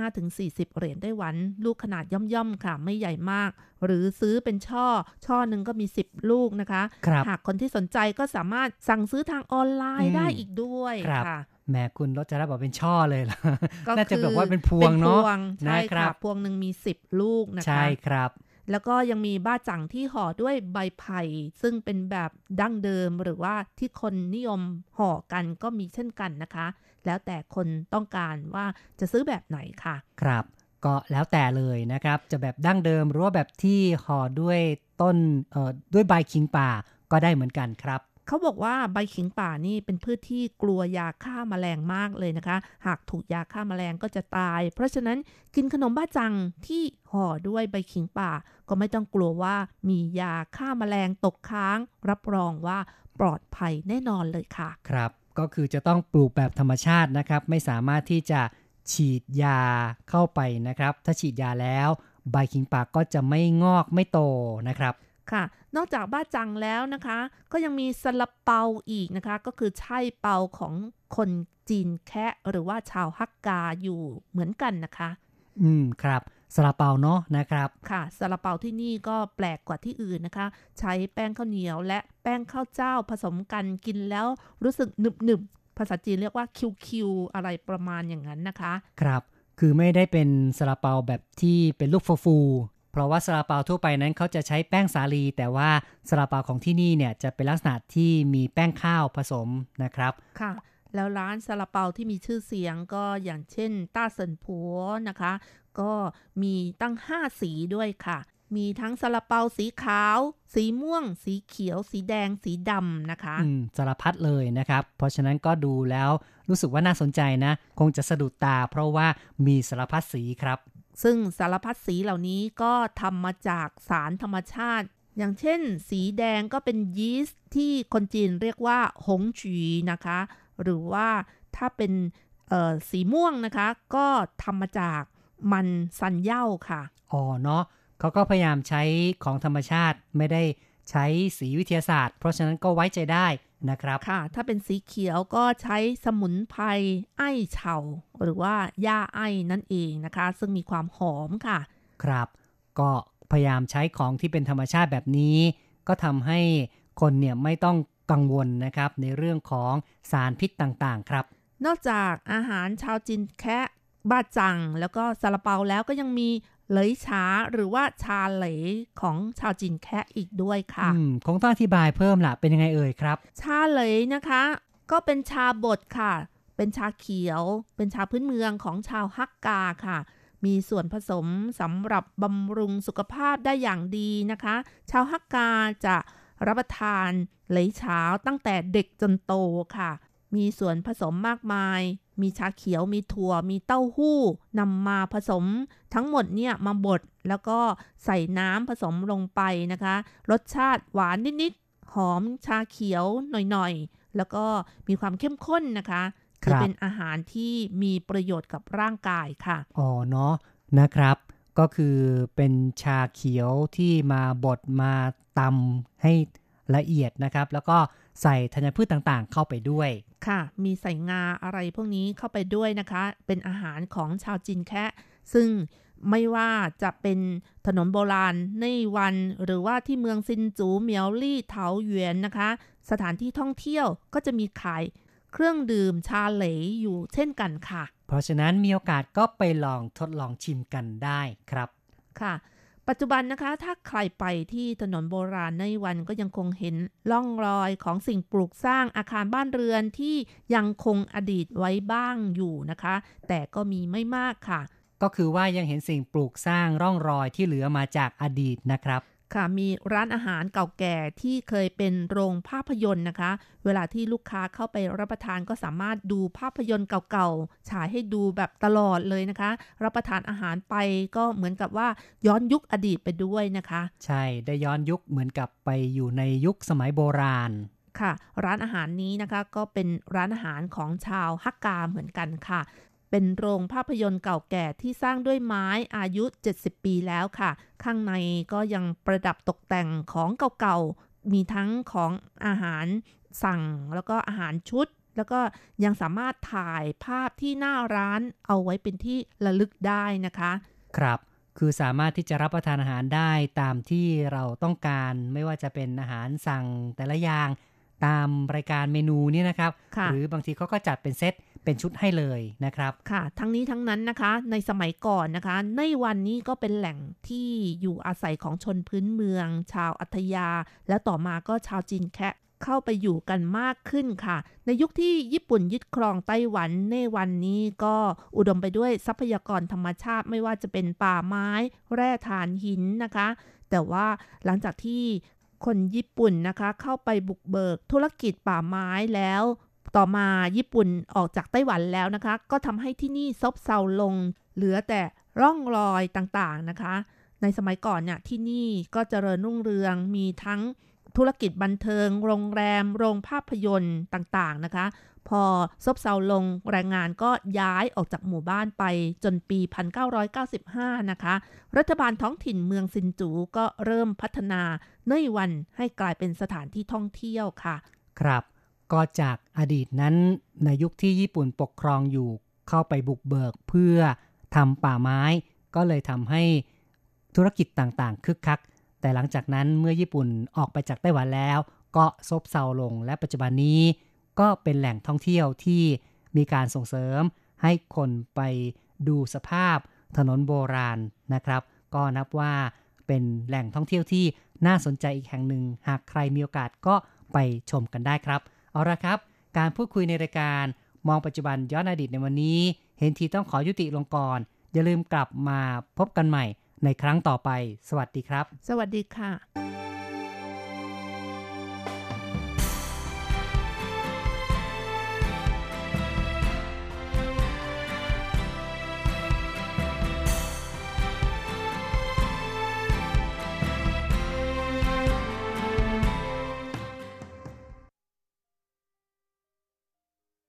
35-40 เหรียญไต้หวัน ลูกขนาดย่อมๆค่ะ ไม่ใหญ่มาก หรือซื้อเป็นช่อ ช่อหนึ่งก็มี 10 ลูกนะคะครับหากคนที่สนใจก็สามารถสั่งซื้อทางออนไลอืน์มได้อีกด้วยครับค่ะแหมคุณรจระบอกเป็นช่อเลยล่ะก็น่าจะคือแบบว่าเป็นพวงเนาะป็พวงใช่นะครัค่ะบพวงหนึ่งมี 10 ลูกนะคะใช่ครับแล้วก็ยังมีบ้าจังที่ห่อด้วยใบไผ่ซึ่งเป็นแบบดั้งเดิมหรือว่าที่คนนิยมห่อกันก็มีเช่นกันนะคะ แล้วแต่คนต้องการว่าจะซื้อแบบไหนค่ะ ครับก็แล้วแต่เลยนะครับ จะแบบดั้งเดิมหรือว่าแบบที่ห่อด้วยต้นเอ่อด้วยใบขิงป่าก็ได้เหมือนกันครับเขาบอกว่าใบขิงป่านี่เป็นพืชที่กลัวยาฆ่าแมลงมากเลยนะคะ หากถูกยาฆ่าแมลงก็จะตาย เพราะฉะนั้นกินขนมบ้าจังที่ห่อด้วยใบขิงป่า ก็ไม่ต้องกลัวว่ามียาฆ่าแมลงตกค้าง รับรองว่าปลอดภัยแน่นอนเลยค่ะ ครับ ก็คือจะต้องปลูกแบบธรรมชาตินะครับ ไม่สามารถที่จะฉีดยาเข้าไปนะครับ ถ้าฉีดยาแล้วใบขิงป่าก็จะไม่งอกไม่โตนะครับค่ะ นอกจากบ้าจังแล้วนะคะ ก็ยังมีซาลาเปาอีกนะคะ ก็คือไช่เปาของคนจีนแคะหรือว่าชาวฮักกาอยู่เหมือนกันนะคะ อืมครับ ซาลาเปาเนาะนะครับ ค่ะซาลาเปาที่นี่ก็แปลกกว่าที่อื่นนะคะ ใช้แป้งข้าวเหนียวและแป้งข้าวเจ้าผสมกันกินแล้วรู้สึกหนึบหนึบๆภาษาจีนเรียกว่าคิวคิวอะไรประมาณอย่างนั้นนะคะ ครับ คือไม่ได้เป็นซาลาเปาแบบที่เป็นลูกฟูๆเพราะว่าซาลาเปาทั่วไปนั้นเขาจะใช้แป้งสาลี แต่ว่าซาลาเปาของที่นี่เนี่ยจะเป็นลักษณะที่มีแป้งข้าวผสมนะครับ ค่ะแล้วร้านซาลาเปาที่มีชื่อเสียงก็อย่างเช่นต้าเซินผัวนะคะ ก็มีตั้ง 5 สีด้วยค่ะ มีทั้งซาลาเปาสีขาว สีม่วง สีเขียว สีแดง สีดำนะคะอืมสารพัดเลยนะครับ เพราะฉะนั้นก็ดูแล้วรู้สึกว่าน่าสนใจนะ คงจะสะดุดตา เพราะว่ามีสารพัดสีครับ ซึ่งสารพัดสีเหล่านี้ก็ทำมาจากสารธรรมชาติอย่างเช่น สีแดงก็เป็นยีสต์ที่คนจีนเรียกว่าหงจีนะคะ หรือว่าถ้าเป็นเอ่อสีม่วงนะคะ ก็ทำมาจาก มันซันเหย้าค่ะ อ๋อเนาะเขาก็พยายามใช้ของธรรมชาติไม่ได้ใช้สีวิทยาศาสตร์ เพราะฉะนั้นก็ไว้ใจได้นะครับ ค่ะ ถ้าเป็นสีเขียวก็ใช้สมุนไพรไอ้เฉาหรือว่าหญ้าไอ้นั่นเองนะคะ ซึ่งมีความหอมค่ะ ครับ ก็พยายามใช้ของที่เป็นธรรมชาติแบบนี้ ก็ทำให้คนเนี่ยไม่ต้องกังวลนะครับในเรื่องของสารพิษต่างๆ ครับ นอกจากอาหารชาวจีนแคะ บาจัง แล้วก็ซาลาเปาแล้วก็ยังมีเหลยฉาหรือว่าชาเหลยของชาวจีนแคะอีกด้วยค่ะอืมคงต้องอธิบายเพิ่มล่ะเป็นยังไงเอ่ยครับ ชาเหลยนะคะ ก็เป็นชาบดค่ะ เป็นชาเขียว เป็นชาพื้นเมืองของชาวฮักกาค่ะ มีส่วนผสมสำหรับบำรุงสุขภาพได้อย่างดีนะคะ ชาวฮักกาจะรับประทานเหลยเช้าตั้งแต่เด็กจนโตค่ะ มีส่วนผสมมากมาย มีชาเขียว มีถั่ว มีเต้าหู้นำมาผสม ทั้งหมดเนี่ยมาบดแล้วก็ใส่น้ำผสมลงไปนะคะ รสชาติหวานนิดๆ หอมชาเขียวหน่อยๆ แล้วก็มีความเข้มข้นนะคะครับถือเป็นอาหารที่มีประโยชน์กับร่างกายค่ะ อ๋อเนาะนะครับ ก็คือเป็นชาเขียวที่มาบดมาตำให้ละเอียดนะครับ แล้วก็ใส่ธัญพืชต่างๆ เข้าไปด้วย ค่ะ มีใส่งาอะไรพวกนี้เข้าไปด้วยนะคะ เป็นอาหารของชาวจีนแคะ ซึ่งไม่ว่าจะเป็นถนนโบราณในวัน หรือว่าที่เมืองซินจูเหมียวลี่เถาหยวนนะคะ สถานที่ท่องเที่ยวก็จะมีขายเครื่องดื่มชาเหลยอยู่เช่นกันค่ะ เพราะฉะนั้นมีโอกาสก็ไปลองทดลองชิมกันได้ครับ ค่ะ ปัจจุบันนะคะ ถ้าใครไปที่ถนนโบราณในวันก็ยังคงเห็นร่องรอยของสิ่งปลูกสร้างอาคารบ้านเรือนที่ยังคงอดีตไว้บ้างอยู่นะคะ แต่ก็มีไม่มากค่ะ ก็คือว่ายังเห็นสิ่งปลูกสร้างร่องรอยที่เหลือมาจากอดีตนะครับ ค่ะมีร้านอาหารเก่าแก่ที่เคยเป็นโรงภาพยนตร์นะคะ เวลาที่ลูกค้าเข้าไปรับประทานก็สามารถดูภาพยนตร์เก่าๆฉายให้ดูแบบตลอดเลยนะคะ รับประทานอาหารไปก็เหมือนกับว่าย้อนยุคอดีตไปด้วยนะคะ ใช่ได้ย้อนยุคเหมือนกับไปอยู่ในยุคสมัยโบราณค่ะ ร้านอาหารนี้นะคะก็เป็นร้านอาหารของชาวฮักกาเหมือนกันค่ะ เป็นโรงภาพยนตร์เก่าแก่ที่สร้างด้วยไม้อายุ 70 ปีแล้วค่ะ ข้างในก็ยังประดับตกแต่งของเก่าๆ มีทั้งของอาหารสั่งแล้วก็อาหารชุด แล้วก็ยังสามารถถ่ายภาพที่หน้าร้านเอาไว้เป็นที่ระลึกได้นะคะ ครับคือสามารถที่จะรับประทานอาหารได้ตามที่เราต้องการ ไม่ว่าจะเป็นอาหารสั่งแต่ละอย่าง ตามรายการเมนูเนี่ยนะครับค่ะหรือบางทีเขาก็จัดเป็นเซต เป็นชุดให้เลยนะครับค่ะ ทั้งนี้ทั้งนั้นนะคะ ในสมัยก่อนนะคะ ในวันนี้ก็เป็นแหล่งที่อยู่อาศัยของชนพื้นเมือง ชาวอัธยา และต่อมาก็ชาวจีนแคะเข้าไปอยู่กันมากขึ้นค่ะ ในยุคที่ญี่ปุ่นยึดครองไต้หวันในวันนี้ก็อุดมไปด้วยทรัพยากรธรรมชาติไม่ว่าจะเป็นป่าไม้ แร่ถ่านหินนะคะ แต่ว่าหลังจากที่คนญี่ปุ่นนะคะ เข้าไปบุกเบิกธุรกิจป่าไม้แล้ว ต่อมาญี่ปุ่นออกจากไต้หวันแล้วนะคะ ก็ทำให้ที่นี่ซบเซาลง เหลือแต่ร่องรอยต่างๆนะคะ ในสมัยก่อนเนี่ยที่นี่ก็เจริญรุ่งเรืองมีทั้งธุรกิจบันเทิง โรงแรม โรงภาพยนตร์ต่างๆนะคะ พอซบเซาลงแรงงานก็ย้ายออกจากหมู่บ้านไปจนปี 1995 นะคะ รัฐบาลท้องถิ่นเมืองซินจูก็เริ่มพัฒนาเนยวันให้กลายเป็นสถานที่ท่องเที่ยวค่ะ ครับ ก็จากอดีตนั้นในยุคที่ญี่ปุ่นปกครองอยู่เข้าไปบุกเบิกเพื่อทำป่าไม้ ก็เลยทำให้ธุรกิจต่างๆ คึกคัก แต่หลังจากนั้นเมื่อญี่ปุ่นออกไปจากไต้หวันแล้ว ก็ซบเซาลงและปัจจุบันนี้ ก็เป็นแหล่งท่องเที่ยวที่มีการส่งเสริม ให้คนไปดูสภาพถนนโบราณนะครับ ก็นับว่าเป็นแหล่งท่องเที่ยวที่น่าสนใจอีกแห่งหนึ่ง หากใครมีโอกาสก็ไปชมกันได้ครับ เอาละครับ การพูดคุยในรายการมองปัจจุบันย้อนอดีตในวันนี้ เห็นทีต้องขอยุติลงก่อน อย่าลืมกลับมาพบกันใหม่ในครั้งต่อไป สวัสดีครับ สวัสดีค่ะ